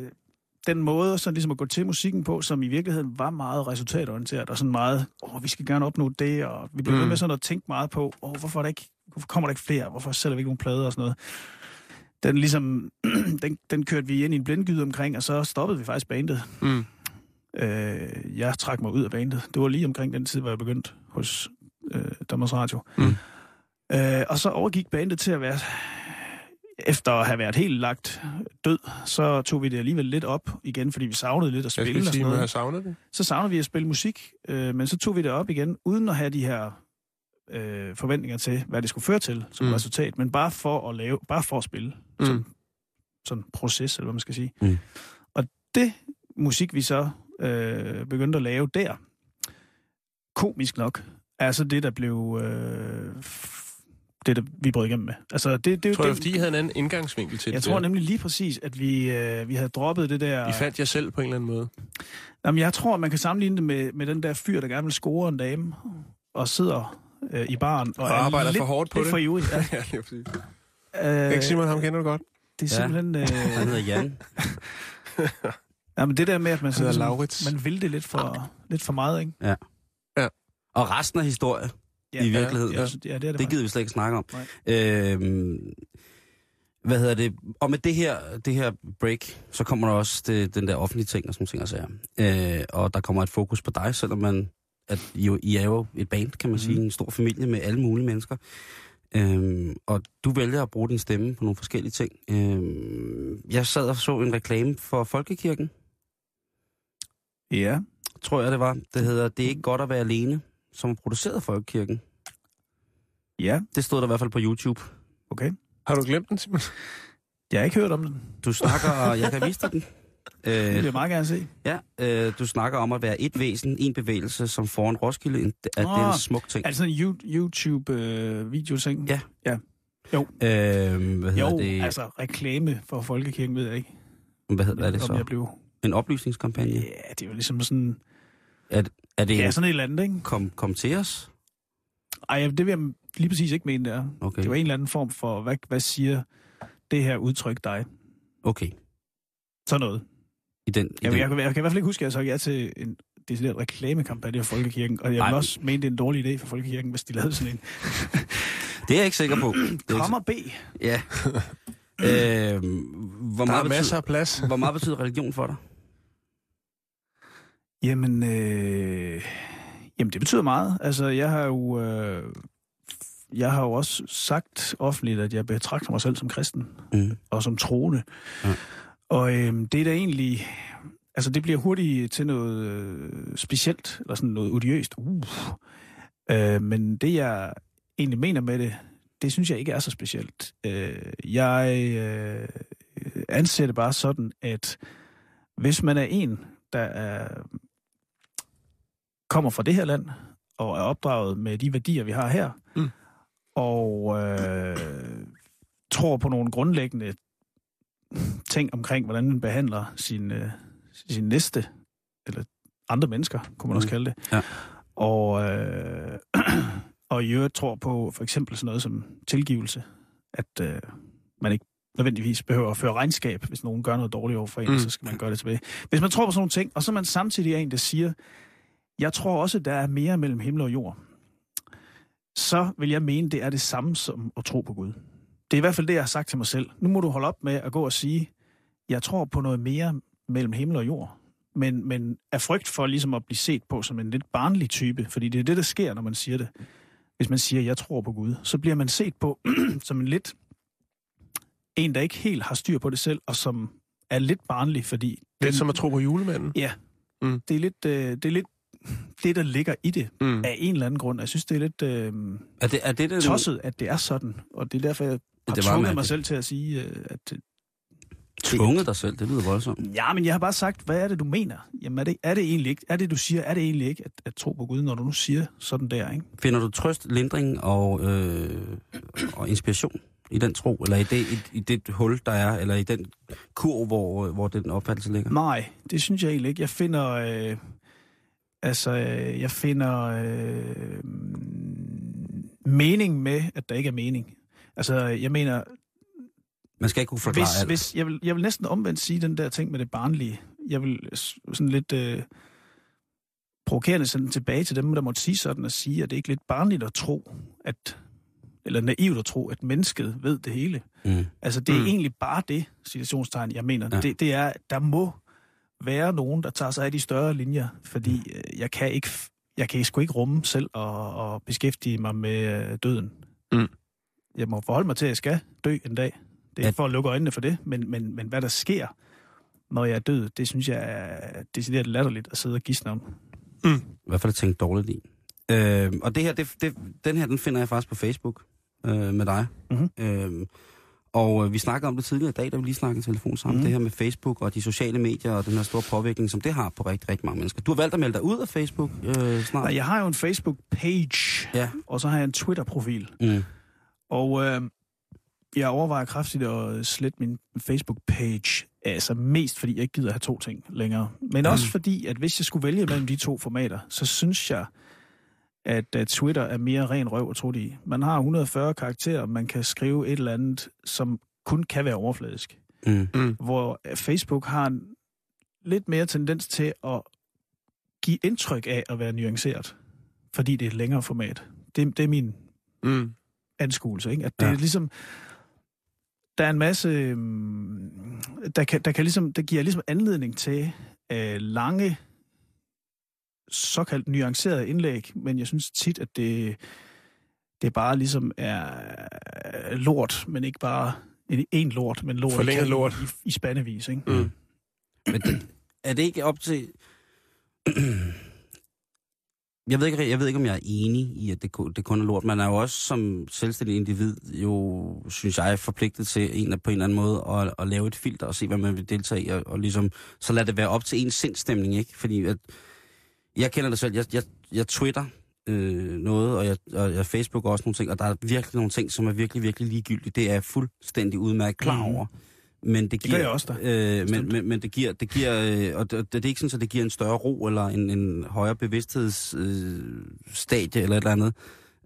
Speaker 7: den måde sådan ligesom at gå til musikken på, som i virkeligheden var meget resultatorienteret, og sådan meget, åh, vi skal gerne opnå det, og vi blev
Speaker 4: Mm.
Speaker 7: med sådan at tænke meget på, åh, hvorfor, er der ikke, hvorfor kommer der ikke flere, hvorfor sælger vi ikke nogen plader og sådan noget. Den ligesom, den, den kørte vi ind i en blindgyde omkring, og så stoppede vi faktisk bandet.
Speaker 4: Mm.
Speaker 7: Øh, jeg trak mig ud af bandet. Det var lige omkring den tid, hvor jeg begyndte hos øh, Danmarks Radio.
Speaker 4: Mm.
Speaker 7: Øh, og så overgik bandet til at være efter at have været helt lagt død, så tog vi det alligevel lidt op igen, fordi vi savnede lidt at
Speaker 4: Jeg
Speaker 7: spille
Speaker 4: skal
Speaker 7: og sådan
Speaker 4: sige, jeg har
Speaker 7: noget.
Speaker 4: savnet det.
Speaker 7: Så savnede vi at spille musik, øh, men så tog vi det op igen, uden at have de her øh, forventninger til, hvad det skulle føre til som
Speaker 4: Mm.
Speaker 7: resultat, men bare for at lave, bare for at spille, mm. Som sådan en proces, eller hvad man skal sige.
Speaker 5: Mm.
Speaker 7: Og det musik, vi så øh, begyndte at lave der, komisk nok, er så det, der blev øh, det, der vi brød igennem med. Altså, det, det,
Speaker 4: Jeg tror, det
Speaker 7: det,
Speaker 4: fordi I havde en anden indgangsvinkel til
Speaker 7: jeg
Speaker 4: det.
Speaker 7: tror
Speaker 4: der.
Speaker 7: nemlig lige præcis, at vi, øh, vi havde droppet det der...
Speaker 4: I fandt jer selv på en eller anden måde.
Speaker 7: Jamen, jeg tror, man kan sammenligne det med, med den der fyr, der gerne vil score en dame, og sidder øh, i baren. Og,
Speaker 4: Og
Speaker 7: er
Speaker 4: arbejder
Speaker 7: lidt,
Speaker 4: for hårdt på
Speaker 7: lidt
Speaker 4: det.
Speaker 7: for ivrig. Ja.
Speaker 4: ja, det er præcis.
Speaker 7: Øh,
Speaker 4: Ikke Simon, ham kender du godt.
Speaker 7: det er
Speaker 5: Ja.
Speaker 7: simpelthen... Øh,
Speaker 5: Han hedder Jan.
Speaker 7: jamen, det der med, at man, sådan, sådan,
Speaker 4: Laurits.
Speaker 7: man vil det lidt for, lidt for meget, ikke?
Speaker 5: Og resten af historie,
Speaker 7: Ja,
Speaker 5: I virkeligheden.
Speaker 7: Ja, ja, det er det,
Speaker 5: det gider vi slet ikke snakke om.
Speaker 7: Nej.
Speaker 5: Øhm, hvad hedder det? Og med det her, det her break, så kommer der også det, den der offentlige ting og sådan ting og sager. Øh, og der kommer et fokus på dig, selvom man, at I, jo, I er jo et band, kan man mm. sige, en stor familie med alle mulige mennesker. Øhm, og du vælger at bruge din stemme på nogle forskellige ting. Øhm, jeg sad og så en reklame for Folkekirken,
Speaker 7: Ja.
Speaker 5: tror jeg det var. Det hedder Det er ikke godt at være alene, som er produceret af Folkekirken.
Speaker 7: Ja,
Speaker 5: Det stod der i hvert fald på YouTube.
Speaker 7: okay.
Speaker 4: Har du glemt den, Simon?
Speaker 7: Jeg har ikke hørt om den.
Speaker 5: Du snakker, jeg kan vise dig den.
Speaker 7: Det vil
Speaker 5: Øh,
Speaker 7: jeg meget gerne se.
Speaker 5: ja, øh, du snakker om at være et væsen, en bevægelse, som foran Roskilde, en- at det er en smuk ting.
Speaker 7: Sådan en You- YouTube-videoting?
Speaker 5: Ja.
Speaker 7: ja.
Speaker 5: Øh, hvad hedder
Speaker 7: Jo,
Speaker 5: det?
Speaker 7: altså reklame for Folkekirken, ved jeg ikke.
Speaker 5: Hvad, hedder- hvad er det
Speaker 7: om
Speaker 5: så?
Speaker 7: jeg blev...
Speaker 5: En oplysningskampagne?
Speaker 7: Ja, det er jo ligesom sådan...
Speaker 5: Er, er det
Speaker 7: Ja,
Speaker 5: en
Speaker 7: sådan et eller andet, ikke?
Speaker 5: kom, kom til os?
Speaker 7: Ej, det vil jeg lige præcis ikke mene, det er.
Speaker 5: Okay.
Speaker 7: Det var en eller anden form for, hvad, hvad siger det her udtryk dig?
Speaker 5: Okay.
Speaker 7: Sådan noget.
Speaker 5: I den, i
Speaker 7: Jeg,
Speaker 5: den.
Speaker 7: jeg, jeg, jeg kan i hvert fald ikke huske, at jeg så ja til en decideret reklamekampagne for Folkekirken, og jeg
Speaker 5: Nej.
Speaker 7: vil også mene, det er en dårlig idé for Folkekirken, hvis de lavede sådan en.
Speaker 5: Det er jeg ikke sikker på. Ikke,
Speaker 7: Kommer B.
Speaker 5: ja. Øh, hvor,
Speaker 4: Der er
Speaker 5: meget
Speaker 4: masser
Speaker 5: betyder,
Speaker 4: af plads.
Speaker 5: hvor meget betyder religion for dig?
Speaker 7: Jamen, øh, jamen, det betyder meget. Altså, jeg har jo... Øh, jeg har jo også sagt offentligt, at jeg betragter mig selv som kristen
Speaker 5: Mm.
Speaker 7: og som troende.
Speaker 5: Ja.
Speaker 7: Og øh, det er da egentlig... Altså, det bliver hurtigt til noget øh, specielt, eller sådan noget odiøst. Uh. Øh, men det, jeg egentlig mener med det, det synes jeg ikke er så specielt. Øh, jeg øh, anser det bare sådan, at hvis man er en, der er, kommer fra det her land, og er opdraget med de værdier, vi har her,
Speaker 4: Mm.
Speaker 7: og øh, tror på nogle grundlæggende ting omkring, hvordan man behandler sin, øh, sin næste, eller andre mennesker, kunne man også
Speaker 5: Mm.
Speaker 7: kalde det.
Speaker 5: Ja.
Speaker 7: Og, øh, og i øvrigt tror på for eksempel sådan noget som tilgivelse, at øh, man ikke nødvendigvis behøver at føre regnskab, hvis nogen gør noget dårligt over for en,
Speaker 4: Mm.
Speaker 7: så skal man gøre det tilbage. Hvis man tror på sådan nogle ting, og så man samtidig er en, der siger, jeg tror også, der er mere mellem himmel og jord, så vil jeg mene, det er det samme som at tro på Gud. Det er i hvert fald det, jeg har sagt til mig selv. Nu må du holde op med at gå og sige, jeg tror på noget mere mellem himmel og jord. Men, men er frygt for ligesom at blive set på som en lidt barnlig type, fordi det er det, der sker, når man siger det. Hvis man siger, jeg tror på Gud, så bliver man set på som en lidt en, der ikke helt har styr på det selv, og som er lidt barnlig, fordi...
Speaker 4: Lidt som at tro på julemanden.
Speaker 7: Ja.
Speaker 4: Mm.
Speaker 7: Det, er lidt, øh, det er lidt det, der ligger i det,
Speaker 4: Mm.
Speaker 7: af en eller anden grund. Jeg synes, det er lidt øh,
Speaker 5: Er det, er det, den,
Speaker 7: tosset, at det er sådan. Og det er derfor, jeg har
Speaker 5: Det
Speaker 7: det tvunget mig selv til at sige, øh, at...
Speaker 5: tvunget dig selv? Det lyder voldsomt.
Speaker 7: Ja, men jeg har bare sagt, hvad er det, du mener? Jamen, er det, er det egentlig ikke, er det, du siger, er det egentlig ikke at, at tro på Gud, når du nu siger sådan der, ikke?
Speaker 5: Finder du trøst, lindring og, øh, og inspiration i den tro, eller i det, i, i det hul, der er, eller i den kur, hvor, hvor den opfattelse ligger?
Speaker 7: Nej, det synes jeg egentlig ikke. Jeg finder... Øh, altså, øh, jeg finder øh, mening med, at der ikke er mening. Altså, jeg mener,
Speaker 5: Man skal ikke kunne forklare
Speaker 7: hvis,
Speaker 5: alt.
Speaker 7: hvis, jeg, vil, jeg vil næsten omvendt sige den der ting med det barnlige. Jeg vil sådan lidt øh, provokerende sende tilbage til dem, der måtte sige sådan, og sige, at det ikke er lidt barnligt at tro, at, eller naivt at tro, at mennesket ved det hele.
Speaker 5: Mm.
Speaker 7: Altså, det er
Speaker 4: Mm.
Speaker 7: mm. egentlig bare det, situationstegn, jeg mener.
Speaker 5: Ja.
Speaker 7: Det, det er, der må være nogen, der tager sig af de større linjer, fordi øh, jeg kan ikke, jeg kan sgu ikke rumme selv og, og beskæftige mig med øh, døden.
Speaker 4: Mm.
Speaker 7: Jeg må forholde mig til, at jeg skal dø en dag. Det er
Speaker 5: At-
Speaker 7: for at lukke øjnene for det, men, men, men hvad der sker, når jeg er død, det synes jeg er decideret latterligt at sidde og gisne om.
Speaker 5: I hvert fald tænkt dårligt i. Øh, og det her, det, det, den her, den finder jeg faktisk på Facebook øh, med dig.
Speaker 7: Mhm.
Speaker 5: Øh, og øh, vi snakkede om det tidligere i dag, da vi lige snakkede i telefon sammen.
Speaker 7: Mhm.
Speaker 5: Det her med Facebook og de sociale medier og den her store påvirkning, som det har på rigtig, rigtig mange mennesker. Du har valgt at melde dig ud af Facebook øh, snart.
Speaker 7: Nej, jeg har jo en Facebook-page,
Speaker 5: Ja.
Speaker 7: og så har jeg en Twitter-profil.
Speaker 5: Mm.
Speaker 7: Og øh, jeg overvejer kraftigt at slette min Facebook-page. Altså mest fordi jeg ikke gider have to ting længere. Men også fordi, at hvis jeg skulle vælge mellem de to formater, så synes jeg, at uh, Twitter er mere ren røv og tro i. Man har 140 karakterer, man kan skrive et eller andet, som kun kan være overfladisk.
Speaker 5: Mm.
Speaker 7: Hvor øh, Facebook har en lidt mere tendens til at give indtryk af at være nuanceret, fordi det er et længere format. Det, det er min
Speaker 4: Mm.
Speaker 7: anskuelse, ikke? At det. Ja. er ligesom... Der er en masse... øhm, Der, kan, der, kan ligesom, der giver ligesom anledning til øh, lange, såkaldt nuancerede indlæg, men jeg synes tit, at det, det bare ligesom er lort, men ikke bare en, en lort, men lort, i
Speaker 4: Forlænget
Speaker 7: kanten
Speaker 4: lort.
Speaker 7: i, i spandevis, ikke?
Speaker 4: Mm.
Speaker 5: Men det, er det ikke op til... Jeg ved, ikke, jeg ved ikke, om jeg er enig i, at det, kun- det kun er lort. Man er jo også som selvstændig individ, jo, synes jeg, forpligtet til en, på en eller anden måde at, at lave et filter og se, hvad man vil deltage i, og, og ligesom, så lad det være op til ens sindstemning, ikke? Fordi at, jeg kender det selv, jeg, jeg, jeg twitter øh, noget, og jeg, og jeg Facebook også nogle ting, og der er virkelig nogle ting, som er virkelig, virkelig ligegyldige. Det er jeg fuldstændig udmærket klar
Speaker 7: Mhm.
Speaker 5: over. Men det
Speaker 7: gør
Speaker 5: giver,
Speaker 7: jeg også da.
Speaker 5: Øh, men, men, men det giver, det giver øh, og det, det er ikke sådan, at det giver en større ro eller en, en højere bevidsthedsstadie øh, eller et eller andet.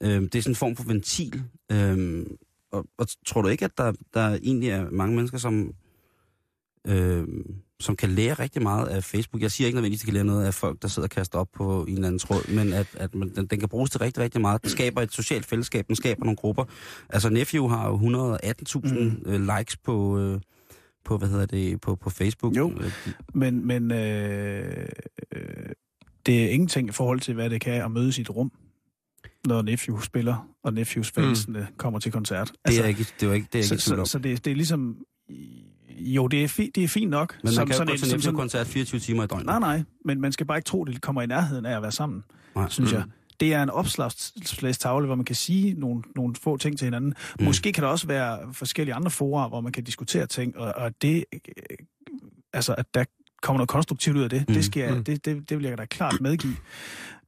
Speaker 5: Øh, det er sådan en form for ventil. Øh, og, og tror du ikke, at der, der egentlig er mange mennesker, som, øh, som kan lære rigtig meget af Facebook? Jeg siger ikke nødvendigvis, at de kan lære noget af folk, der sidder og kaster op på en eller anden tråd, men at, at man, den, den kan bruges til rigtig, rigtig meget. Den skaber et socialt fællesskab, den skaber nogle grupper. Altså Nephew har jo 118.000 mm. øh, likes på... Øh, på, hvad hedder det, på, på Facebook.
Speaker 7: Jo.
Speaker 5: Øh,
Speaker 7: Men, men øh, øh, det er ingenting i forhold til, hvad det kan at mødes i et rum, når Nephew spiller, og Nephews fansene mm. kommer til koncert.
Speaker 5: Det er ikke, det er ikke, det er ikke
Speaker 7: så, så, så det, det er ligesom... Jo, det er, fi, det er fint nok.
Speaker 5: Men man kan jo
Speaker 7: en-
Speaker 5: gå til
Speaker 7: som
Speaker 5: Nephew-koncert 24 timer i døgnet.
Speaker 7: Nej, nej, men man skal bare ikke tro, det kommer i nærheden af at være sammen,
Speaker 5: Nej.
Speaker 7: synes
Speaker 5: Mm.
Speaker 7: jeg. Det er en opslagstavle, hvor man kan sige nogle, nogle få ting til hinanden. Mm. Måske kan der også være forskellige andre forer, hvor man kan diskutere ting, og, og det, øh, altså, at der kommer noget konstruktivt ud af det, mm. det, skal jeg,
Speaker 4: Mm.
Speaker 7: det, det, det vil jeg da klart medgive.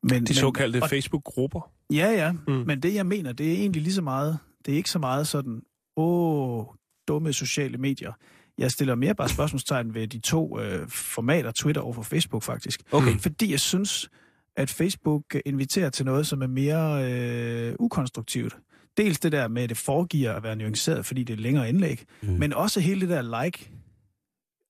Speaker 7: Men,
Speaker 4: De såkaldte
Speaker 7: og,
Speaker 4: Facebook-grupper.
Speaker 7: Ja, ja, mm. Men det jeg mener, det er egentlig lige så meget, det er ikke så meget sådan, åh, dumme sociale medier. Jeg stiller mere bare spørgsmålstegn ved de to øh, formater, Twitter og for Facebook faktisk.
Speaker 5: Okay.
Speaker 7: Fordi jeg synes, at Facebook inviterer til noget, som er mere øh, ukonstruktivt. Dels det der med, at det foregiver at være nuanceret, fordi det er længere indlæg,
Speaker 5: Mm.
Speaker 7: men også hele det der like,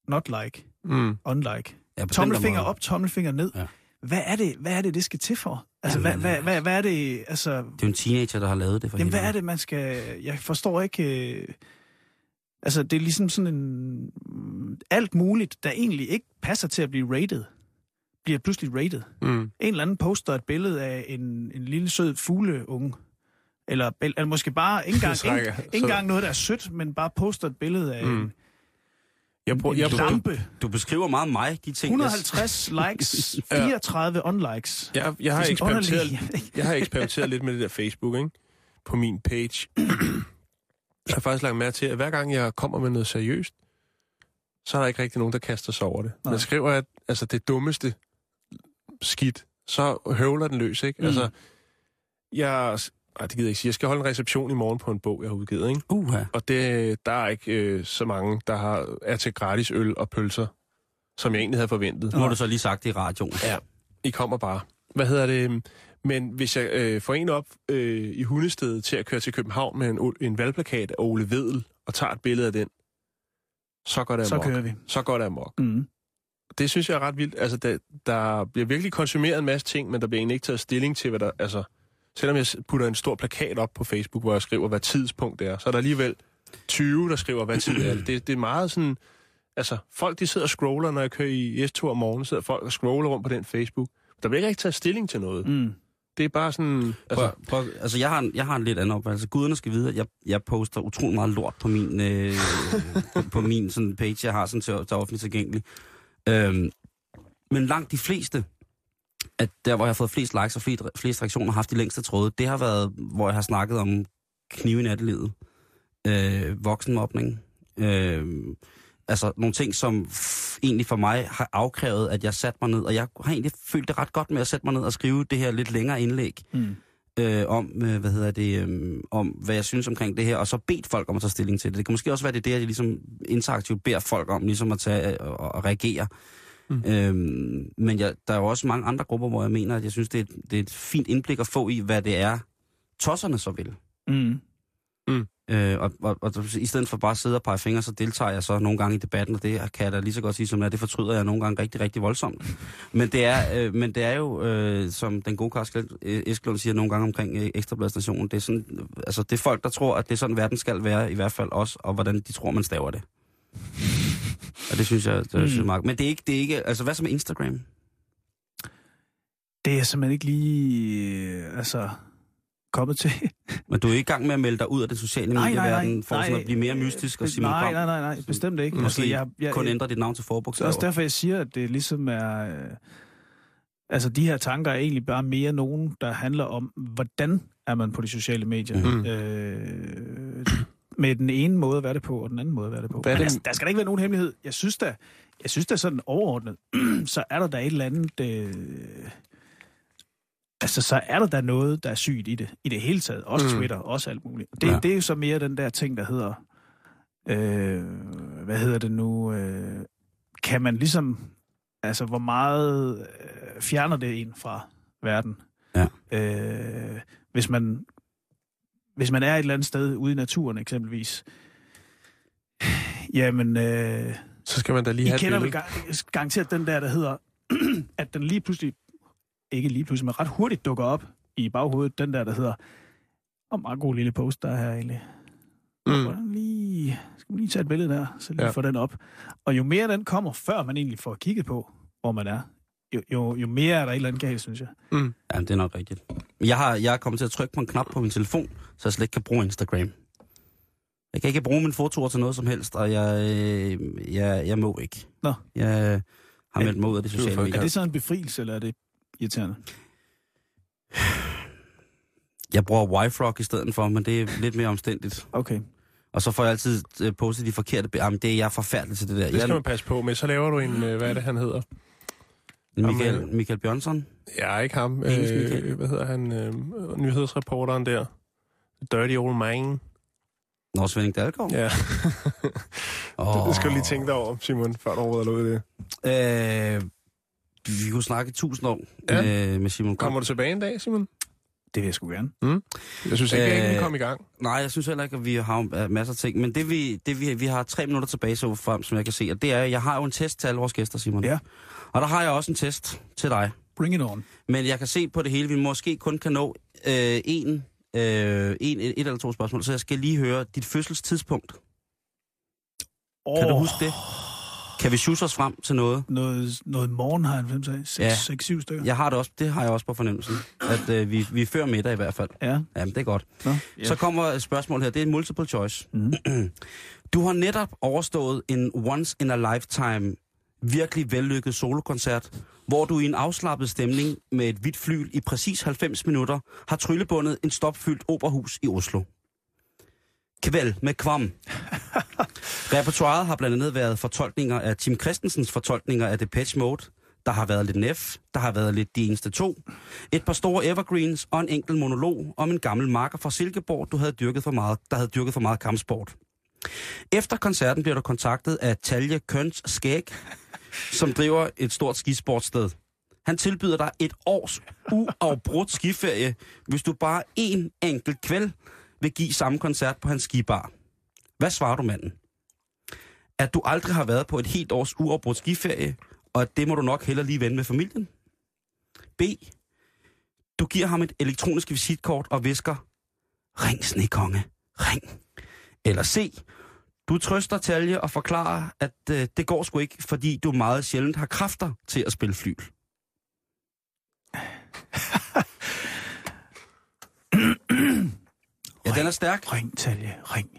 Speaker 7: not like,
Speaker 4: Mm.
Speaker 7: unlike.
Speaker 5: Ja,
Speaker 7: Tommelfinger op, tommelfinger ned.
Speaker 5: Ja.
Speaker 7: Hvad er det, hvad er det, det skal til for? Altså,
Speaker 5: Jamen,
Speaker 7: hvad, hvad, hvad, hvad er det, altså...
Speaker 5: Det er jo en teenager, der har lavet det for
Speaker 7: Jamen, hvad er det, man skal... Jeg forstår ikke... Øh... Altså, det er ligesom sådan en... Alt muligt, der egentlig ikke passer til at blive rated, bliver pludselig rated.
Speaker 4: Mm.
Speaker 7: En eller anden poster et billede af en, en lille sød fugleunge. Eller, eller måske bare ikke engang, ikke, ikke engang noget, der er sødt, men bare poster et billede af
Speaker 4: Mm.
Speaker 7: mm.
Speaker 4: Jeg, prøver,
Speaker 7: en,
Speaker 4: jeg,
Speaker 7: en
Speaker 4: prøver,
Speaker 7: lampe.
Speaker 5: Du beskriver meget mig, de ting. jeg-
Speaker 7: 150 likes, 34 unlikes.
Speaker 4: jeg, jeg, har
Speaker 7: er
Speaker 4: eksperimenteret, jeg har eksperimenteret lidt med det der Facebook, ikke? På min page. Jeg har faktisk lagt mærke til, at hver gang jeg kommer med noget seriøst, så er der ikke rigtig nogen, der kaster sig over det.
Speaker 7: Nej.
Speaker 4: Man skriver, at altså, det dummeste skidt, så høvler den løs, ikke?
Speaker 7: Mm.
Speaker 4: Altså, jeg... Ej, det gider jeg ikke sige. Jeg skal holde en reception i morgen på en bog, jeg har udgivet, ikke?
Speaker 5: Uha.
Speaker 4: Og det, der er ikke øh, så mange, der har, er til gratis øl og pølser, som jeg egentlig havde forventet.
Speaker 5: Nu har du så lige sagt det i radioen.
Speaker 4: Ja. I kommer bare. Hvad hedder det? Men hvis jeg øh, får en op øh, i hundestedet til at køre til København med en, en valgplakat af Ole Vedel og tager et billede af den, så går det
Speaker 7: Så
Speaker 4: amok.
Speaker 7: kører vi.
Speaker 4: Så går det amok.
Speaker 7: Mm.
Speaker 4: Det synes jeg er ret vildt. Altså, der, der bliver virkelig konsumeret en masse ting, men der bliver egentlig ikke taget stilling til, hvad der... Altså, selvom jeg putter en stor plakat op på Facebook, hvor jeg skriver, hvad tidspunkt det er, så er der alligevel 20, der skriver, hvad tid det er. Det, det er meget sådan... Altså, folk de sidder og scroller, når jeg kører i S2 om morgenen, sidder folk og scroller rundt på den Facebook. Der bliver ikke taget stilling til noget.
Speaker 7: Mm.
Speaker 4: Det er bare sådan... Altså,
Speaker 5: Prøv, prøv, altså, jeg har, en, jeg har en lidt anden opfattelse. Guderne skal vide, at jeg, jeg poster utrolig meget lort på min, øh, på, på min sådan page, jeg har sådan til, til offentligt tilgængelig. Øhm, men langt de fleste, at der hvor jeg har fået flest likes og flest, flest reaktioner, har haft de længste tråde, det har været, hvor jeg har snakket om knive i nattelivet, øh, voksenmobning, øh, altså nogle ting, som f- egentlig for mig har afkrævet, at jeg satte mig ned, og jeg har egentlig følt det ret godt med at sætte mig ned og skrive det her lidt længere indlæg
Speaker 7: Mm
Speaker 5: øh, om, øh, hvad hedder det, øh, om hvad jeg synes omkring det her, og så bedt folk om at tage stilling til det. Det kan måske også være, det er det, jeg ligesom interaktivt beder folk om, ligesom at tage øh, og, og reagere. Mm. Øhm, men jeg, der er jo også mange andre grupper, hvor jeg mener, at jeg synes, det er, et, det er et fint indblik at få i, hvad det er, tosserne så vil.
Speaker 7: Mm.
Speaker 5: Øh, og, og, og i stedet for bare at sidde og pege fingre, så deltager jeg så nogle gange i debatten, og det kan jeg da lige så godt sige som er, det fortryder jeg nogle gange rigtig, rigtig voldsomt. Men det er, øh, men det er jo, øh, som den gode Karl Eskelund siger nogle gange omkring øh, Ekstrabladstationen, det er, sådan, altså, det er folk, der tror, at det er sådan, verden skal være, i hvert fald også, og hvordan de tror, man staver det. Og det synes jeg, det er mm. meget. Men det er ikke, det er ikke, altså hvad så med Instagram?
Speaker 7: Det er simpelthen ikke lige, øh, altså, kommet til.
Speaker 5: Men du er ikke i gang med at melde dig ud af den sociale medieverden, for sådan at blive mere mystisk og sige,
Speaker 7: nej, nej, nej, nej, bestemt ikke.
Speaker 5: Måske
Speaker 7: Altså, jeg, jeg,
Speaker 5: kun ændre dit navn til
Speaker 7: Så
Speaker 5: forbogstaver.
Speaker 7: også derfor, jeg siger, at det ligesom er... Øh, altså, de her tanker er egentlig bare mere nogen, der handler om, hvordan er man på de sociale medier. Mm. Øh, med den ene måde at være det på, og den anden måde at være det på.
Speaker 4: Hvad er
Speaker 7: Men
Speaker 4: det-
Speaker 7: altså, der skal da ikke være nogen hemmelighed. Jeg synes da, jeg synes da sådan overordnet, så er der da et eller andet... Øh, altså, så er der da noget, der er sygt i det. I det hele taget. Også
Speaker 4: Mm.
Speaker 7: Twitter, også alt muligt. Det,
Speaker 5: Ja.
Speaker 7: det er jo så mere den der ting, der hedder... Øh, hvad hedder det nu? Øh, kan man ligesom... Altså, hvor meget øh, fjerner det en fra verden?
Speaker 5: Ja.
Speaker 7: Øh, hvis man hvis man er et eller andet sted ude i naturen eksempelvis, jamen, øh,
Speaker 4: så skal man da lige
Speaker 7: I
Speaker 4: have
Speaker 7: kender vel gar- garanteret den der, der hedder, at den lige pludselig, ikke lige pludselig, men ret hurtigt dukker op i baghovedet, den der, der hedder, og meget god lille post, der er her egentlig.
Speaker 4: Mm.
Speaker 7: Mm. Lige, skal man lige tage et billede der, så lige
Speaker 4: Ja.
Speaker 7: få den op. Og jo mere den kommer, før man egentlig får kigget på, hvor man er, jo, jo, jo mere er der et eller andet galt, synes jeg.
Speaker 5: Ja, det er nok rigtigt. Jeg har, jeg er kommet til at trykke på en knap på min telefon, så jeg slet ikke kan bruge Instagram. Jeg kan ikke bruge mine fotoer til noget som helst, og jeg, øh, jeg, jeg må ikke.
Speaker 7: Nå.
Speaker 5: Jeg har meldt mig ud af det
Speaker 4: er
Speaker 5: sociale medier.
Speaker 7: Er det så en befrielse, eller er det irriterende?
Speaker 5: Jeg bruger YFrog i stedet for, men det er lidt mere omstændigt.
Speaker 7: Okay.
Speaker 5: Og så får jeg altid øh, postet de forkerte... Jamen, det er jeg forfærdelig til det der.
Speaker 4: Det skal
Speaker 5: Jeg,
Speaker 4: man passe på med. Så laver du en, øh, hvad er det, han hedder?
Speaker 5: Michael,
Speaker 4: Jamen,
Speaker 5: Michael Bjørnsson.
Speaker 4: Ja, ikke ham. Øh, hvad hedder han? Øh, nyhedsreporteren der. Dirty Old Man.
Speaker 5: Nå, Svending Dahlgaard.
Speaker 4: Ja,
Speaker 5: Oh.
Speaker 4: det skal du lige tænke dig over, Simon, før du overhovedet det.
Speaker 5: Øh, vi kunne snakke i tusind år
Speaker 4: Ja.
Speaker 5: med, med Simon Kom.
Speaker 4: Kommer du tilbage en dag, Simon?
Speaker 7: Det vil jeg sgu gerne.
Speaker 4: Jeg synes ikke,
Speaker 5: Øh,
Speaker 4: kan komme i gang.
Speaker 5: Nej, jeg synes heller ikke, at vi har masser af ting. Men det vi, det vi, vi har tre minutter tilbage så frem, som jeg kan se, og det er, jeg har jo en test til alle vores gæster, Simon.
Speaker 7: Ja.
Speaker 5: Og der har jeg også en test til dig.
Speaker 7: Bring it on.
Speaker 5: Men jeg kan se på det hele, vi måske kun kan nå øh, en, øh, en, et, et eller to spørgsmål, så jeg skal lige høre dit fødselstidspunkt.
Speaker 7: Oh,
Speaker 5: Kan du huske det? Kan vi sjuse os frem til noget?
Speaker 7: Noget, noget morgen har han 5 6,
Speaker 5: Ja.
Speaker 7: 6, 7 stykker.
Speaker 5: Jeg har det også, det har jeg også på fornemmelsen, at øh, vi, vi er før middag i hvert fald.
Speaker 7: Ja.
Speaker 5: Jamen, det er godt.
Speaker 7: Nå,
Speaker 5: Ja. Så kommer et spørgsmål her. Det er en multiple choice.
Speaker 7: Mhm.
Speaker 5: Du har netop overstået en once in a lifetime virkelig vellykket solokoncert, hvor du i en afslappet stemning med et hvidt flyl i præcis 90 minutter har tryllebundet en stopfyldt operahus i Oslo. Kvæl med kvam. Repertoiret har blandt andet været fortolkninger af Tim Christensens fortolkninger af Depeche Mode. Der har været lidt Neff, der har været lidt De Eneste To, et par store evergreens og en enkelt monolog om en gammel marker fra Silkeborg, du havde dyrket for meget, der havde dyrket for meget kampsport. Efter koncerten bliver du kontaktet af Talje Køns Skæg, som driver et stort skisportsted. Han tilbyder dig et års uafbrudt skiferie, hvis du bare en enkelt kvæld vil give samme koncert på hans skibar. Hvad svarer du manden? At du aldrig har været på et helt års uafbrudt skiferie, og at det må du nok heller lige vende med familien? B. Du giver ham et elektronisk visitkort og visker, ring snekonge, ring. Eller C. Du trøster Talje og forklarer, at øh, det går sgu ikke, fordi du meget sjældent har kræfter til at spille flyl. den er stærk.
Speaker 7: Ring, Talje, ring.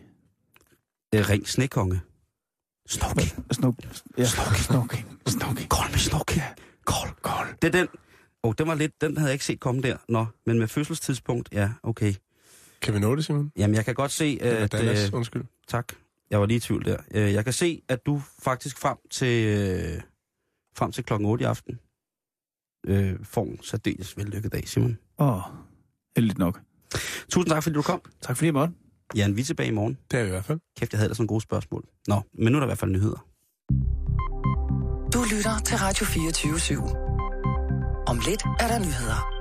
Speaker 5: Øh, ring snekonge. Snorking.
Speaker 7: Snuk. Ja, snorking. Snorking.
Speaker 5: Call me snorking. Call.
Speaker 7: Kold.
Speaker 5: Det er den. Oh, den var lidt, den havde jeg ikke set komme der. Nå, men med fødselstidspunkt, ja, okay.
Speaker 4: Kan vi nå det, Simon?
Speaker 5: Jamen, jeg kan godt se,
Speaker 4: Eller
Speaker 5: at...
Speaker 4: Dallas,
Speaker 5: Øh,
Speaker 4: undskyld.
Speaker 5: tak. Jeg var lige i tvivl der. Øh, Jeg kan se, at du faktisk frem til, øh, frem til klokken 8 i aften øh, får en særdeles vellykket dag, Simon.
Speaker 7: Åh, heldigt nok.
Speaker 5: Tusind tak, fordi du kom.
Speaker 7: Tak fordi jeg måtte.
Speaker 5: Jan, vi er tilbage i morgen.
Speaker 4: Det er vi i hvert fald.
Speaker 5: Kæft, jeg havde da sådan gode spørgsmål. Nå, men nu er der i hvert fald nyheder.
Speaker 3: Du lytter til Radio 24 /7. Om lidt er der nyheder.